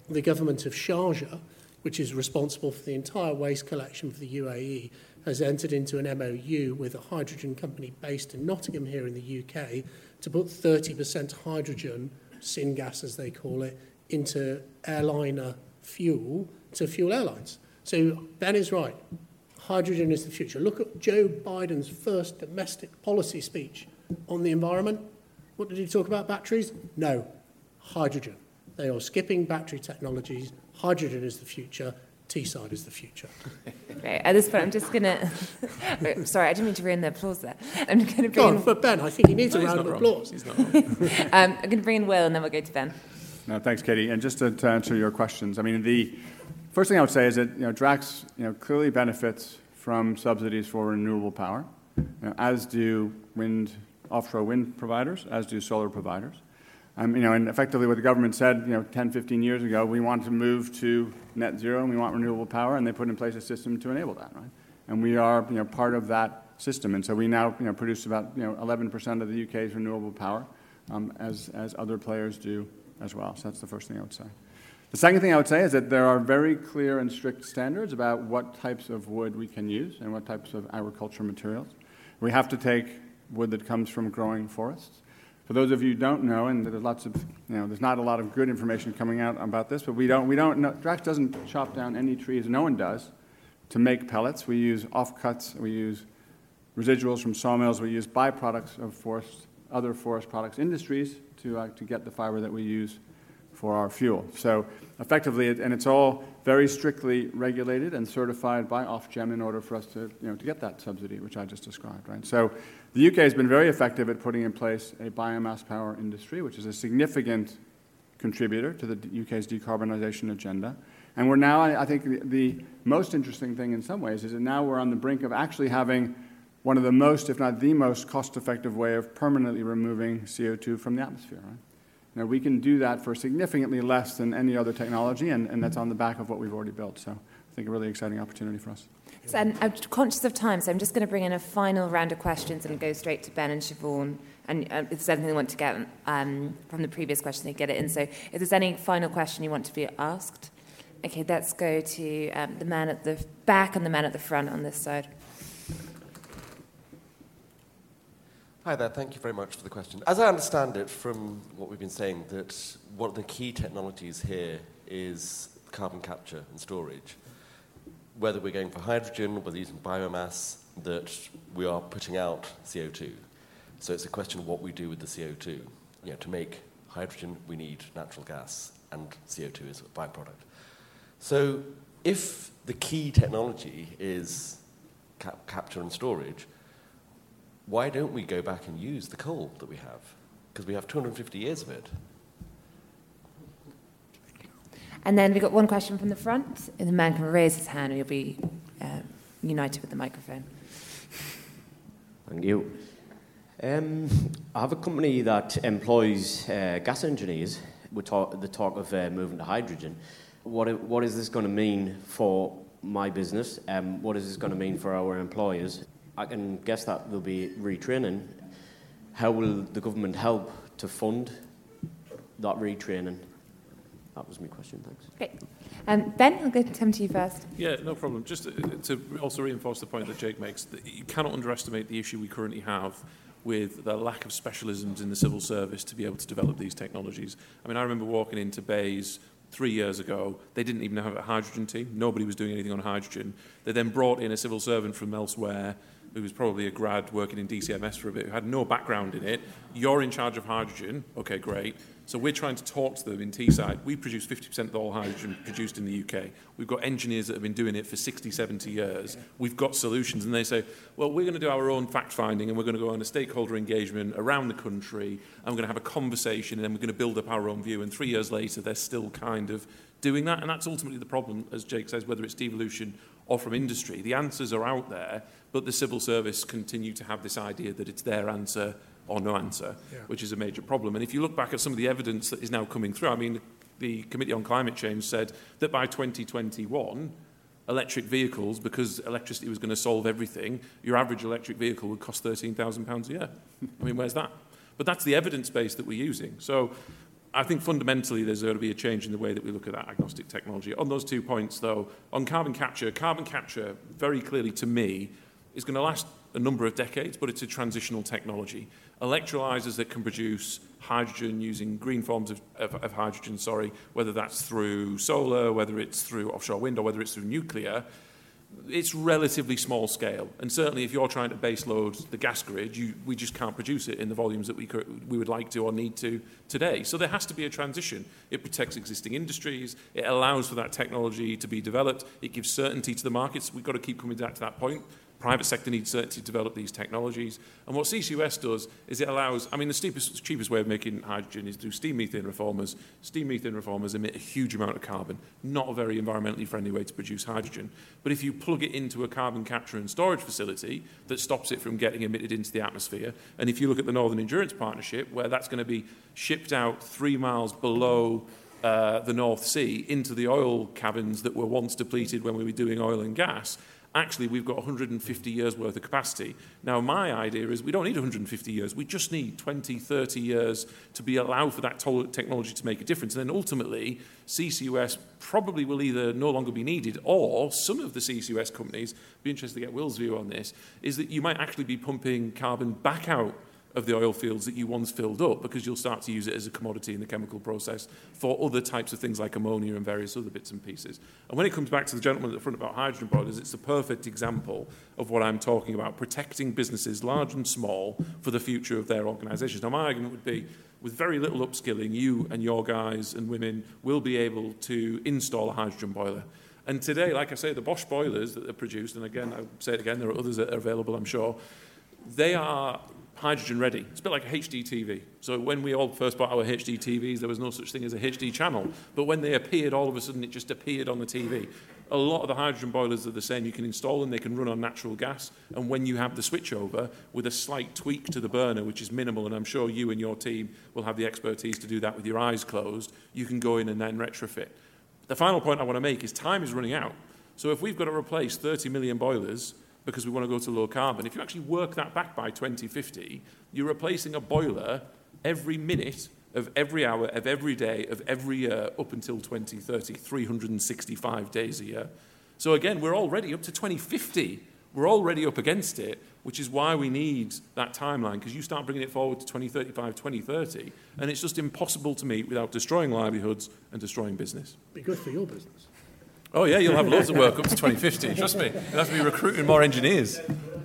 the government of Sharjah which is responsible for the entire waste collection for the UAE, has entered into an MOU with a hydrogen company based in Nottingham here in the UK to put 30% hydrogen, syngas as they call it, into airliner fuel to fuel airlines. So Ben is right. Hydrogen is the future. Look at Joe Biden's first domestic policy speech on the environment. What did he talk about? Batteries? No. Hydrogen. They are skipping battery technologies hydrogen is the future, Teesside is the future. Right, at this point, I'm just going to. Sorry, I didn't mean to ruin the applause there. I'm going to bring. Go on, in... for Ben, I think he needs no, a round of applause. He's not um, I'm going to bring in Will and then we'll go to Ben. No, thanks, Katie. And just to, to answer your questions, I mean, the first thing I would say is that you know, Drax you know, clearly benefits from subsidies for renewable power, you know, as do wind, offshore wind providers, as do solar providers. Um, you know, and effectively what the government said, you know, 10, 15 years ago, we want to move to net zero and we want renewable power, and they put in place a system to enable that, right? And we are, you know, part of that system. And so we now, you know, produce about, you know, 11% of the UK's renewable power, um, as, as other players do as well. So that's the first thing I would say. The second thing I would say is that there are very clear and strict standards about what types of wood we can use and what types of agricultural materials. We have to take wood that comes from growing forests. For those of you who don't know, and there's lots of, you know, there's not a lot of good information coming out about this, but we don't, we don't know, Drax doesn't chop down any trees, no one does, to make pellets. We use offcuts, we use residuals from sawmills, we use byproducts of forest, other forest products industries to, uh, to get the fiber that we use for our fuel. So effectively, and it's all very strictly regulated and certified by Ofgem in order for us to, you know, to get that subsidy, which I just described, right? So the UK has been very effective at putting in place a biomass power industry, which is a significant contributor to the UK's decarbonisation agenda. And we're now, I think, the, the most interesting thing in some ways is that now we're on the brink of actually having one of the most, if not the most cost effective way of permanently removing CO2 from the atmosphere. Right? Now, we can do that for significantly less than any other technology, and, and that's on the back of what we've already built. So I think a really exciting opportunity for us. So, and I'm conscious of time, so I'm just going to bring in a final round of questions and go straight to Ben and Shevaun. And uh, if there's anything you want to get um, from the previous question, they get it in. So if there's any final question you want to be asked, okay, let's go to um, the man at the back and the man at the front on this side. Hi there, thank you very much for the question. As I understand it from what we've been saying, that one of the key technologies here is carbon capture and storage. Whether we're going for hydrogen, whether using biomass, that we are putting out CO2. So it's a question of what we do with the CO2. You know, to make hydrogen, we need natural gas, and CO2 is a byproduct. So if the key technology is cap- capture and storage, why don't we go back and use the coal that we have? Because we have 250 years of it. And then we've got one question from the front, and the man can raise his hand and you'll be uh, united with the microphone. Thank you. Um, I have a company that employs uh, gas engineers with talk, the talk of uh, moving to hydrogen. What, what is this going to mean for my business? Um, what is this going to mean for our employers? I can guess that there'll be retraining. How will the government help to fund that retraining? That was my question. Thanks. Great. Um, ben, I'll go come to you first. Yeah, no problem. Just to, to also reinforce the point that Jake makes, that you cannot underestimate the issue we currently have with the lack of specialisms in the civil service to be able to develop these technologies. I mean, I remember walking into BEIS three years ago. They didn't even have a hydrogen team. Nobody was doing anything on hydrogen. They then brought in a civil servant from elsewhere who was probably a grad working in DCMS for a bit, who had no background in it. You're in charge of hydrogen. Okay, great. So we're trying to talk to them in Teesside. We produce 50% of all hydrogen produced in the UK. We've got engineers that have been doing it for 60, 70 years. We've got solutions. And they say, well, we're going to do our own fact finding and we're going to go on a stakeholder engagement around the country and we're going to have a conversation and then we're going to build up our own view. And three years later, they're still kind of doing that. And that's ultimately the problem, as Jake says, whether it's devolution or from industry. The answers are out there, but the civil service continue to have this idea that it's their answer or no answer, yeah. which is a major problem. And if you look back at some of the evidence that is now coming through, I mean, the Committee on Climate Change said that by 2021, electric vehicles, because electricity was going to solve everything, your average electric vehicle would cost £13,000 a year. I mean, where's that? But that's the evidence base that we're using. So I think fundamentally there's going to be a change in the way that we look at that agnostic technology. On those two points, though, on carbon capture, carbon capture, very clearly to me, is going to last a number of decades, but it's a transitional technology. Electrolyzers that can produce hydrogen using green forms of, of, of hydrogen, sorry, whether that's through solar, whether it's through offshore wind, or whether it's through nuclear, it's relatively small scale. And certainly if you're trying to base load the gas grid, you, we just can't produce it in the volumes that we, we would like to or need to today. So there has to be a transition. It protects existing industries. It allows for that technology to be developed. It gives certainty to the markets. We've got to keep coming back to that point private sector needs certainty to develop these technologies. And what CCUS does is it allows, I mean, the cheapest, cheapest way of making hydrogen is through steam methane reformers. Steam methane reformers emit a huge amount of carbon, not a very environmentally friendly way to produce hydrogen. But if you plug it into a carbon capture and storage facility that stops it from getting emitted into the atmosphere, and if you look at the Northern Endurance Partnership, where that's going to be shipped out three miles below uh, the North Sea into the oil caverns that were once depleted when we were doing oil and gas, actually we've got 150 years worth of capacity. Now, my idea is we don't need 150 years. We just need 20, 30 years to be allowed for that technology to make a difference. And then ultimately, CCUS probably will either no longer be needed or some of the CCUS companies, be interested to get Will's view on this, is that you might actually be pumping carbon back out of the oil fields that you once filled up because you'll start to use it as a commodity in the chemical process for other types of things like ammonia and various other bits and pieces. And when it comes back to the gentleman at the front about hydrogen boilers, it's a perfect example of what I'm talking about, protecting businesses, large and small, for the future of their organisations. Now, my argument would be, with very little upskilling, you and your guys and women will be able to install a hydrogen boiler. And today, like I say, the Bosch boilers that are produced, and again, I'll say it again, there are others that are available, I'm sure, they are hydrogen ready. It's a bit like a HD TV. So when we all first bought our HD TVs, there was no such thing as a HD channel. But when they appeared, all of a sudden it just appeared on the TV. A lot of the hydrogen boilers are the same. You can install them, they can run on natural gas. And when you have the switchover with a slight tweak to the burner, which is minimal, and I'm sure you and your team will have the expertise to do that with your eyes closed, you can go in and then retrofit. The final point I want to make is time is running out. So if we've got to replace 30 million boilers, because we want to go to low carbon. If you actually work that back by 2050, you're replacing a boiler every minute of every hour of every day of every year up until 2030, 365 days a year. So again, we're already up to 2050. We're already up against it, which is why we need that timeline, because you start bringing it forward to 2035, 2030, and it's just impossible to meet without destroying livelihoods and destroying business. Be good for your business. Oh, yeah, you'll have loads of work up to 2050. Trust me. You'll have to be recruiting more engineers.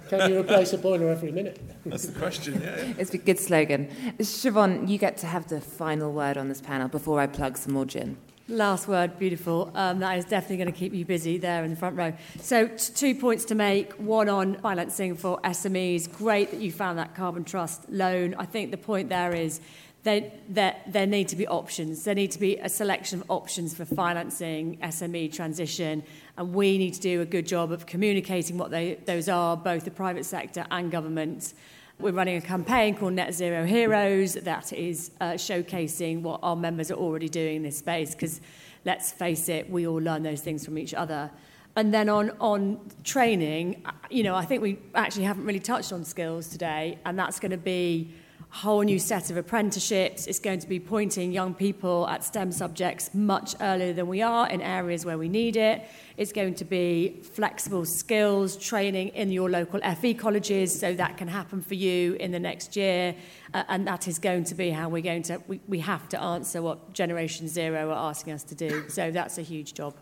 Can you replace a boiler every minute? That's the question, yeah. It's a good slogan. Shevaun, you get to have the final word on this panel before I plug some more gin. Last word, beautiful. Um, that is definitely going to keep you busy there in the front row. So, t- two points to make. One on financing for SMEs. Great that you found that carbon trust loan. I think the point there is there, there, there need to be options. There need to be a selection of options for financing SME transition, and we need to do a good job of communicating what they, those are, both the private sector and government. We're running a campaign called Net Zero Heroes that is uh, showcasing what our members are already doing in this space, because let's face it, we all learn those things from each other. And then on, on training, you know, I think we actually haven't really touched on skills today, and that's going to be whole new set of apprenticeships. It's going to be pointing young people at STEM subjects much earlier than we are in areas where we need it. It's going to be flexible skills training in your local FE colleges, so that can happen for you in the next year. Uh, and that is going to be how we're going to, we, we have to answer what Generation Zero are asking us to do. So that's a huge job.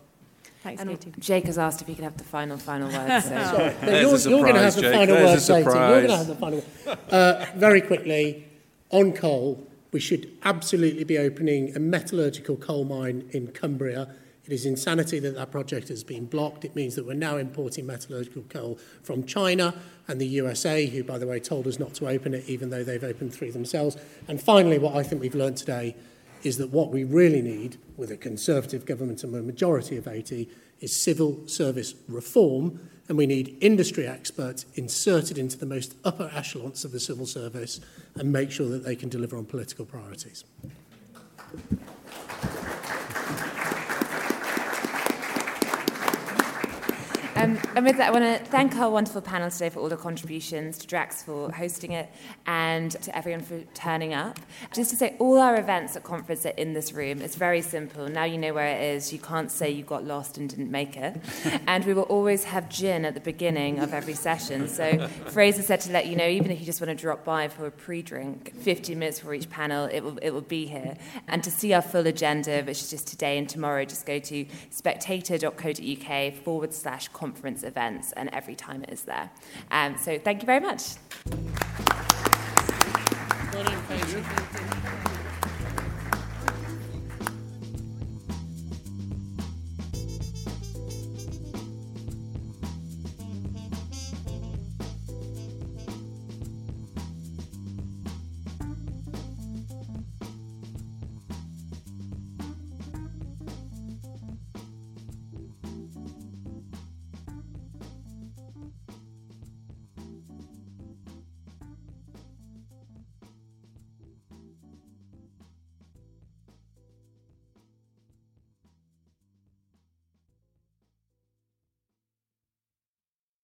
Thanks, and Katie. Jake has asked if he could have the final, final word. So. Sorry, you're, you're going to have the Jake. final There's word, a Katie. You're going to have the final word. Uh, very quickly, on coal, we should absolutely be opening a metallurgical coal mine in Cumbria. It is insanity that that project has been blocked. It means that we're now importing metallurgical coal from China and the USA, who, by the way, told us not to open it, even though they've opened three themselves. And finally, what I think we've learned today is that what we really need, with a Conservative government and a majority of 80, is civil service reform, and we need industry experts inserted into the most upper echelons of the civil service and make sure that they can deliver on political priorities. Um, and with that, I want to thank our wonderful panel today for all the contributions, to Drax for hosting it, and to everyone for turning up. Just to say, all our events at conference are in this room. It's very simple. Now you know where it is. You can't say you got lost and didn't make it. and we will always have gin at the beginning of every session. So Fraser said to let you know, even if you just want to drop by for a pre-drink, 15 minutes for each panel, it will, it will be here. And to see our full agenda, which is just today and tomorrow, just go to spectator.co.uk forward slash conference events, and every time it is there. Um, so thank you very much.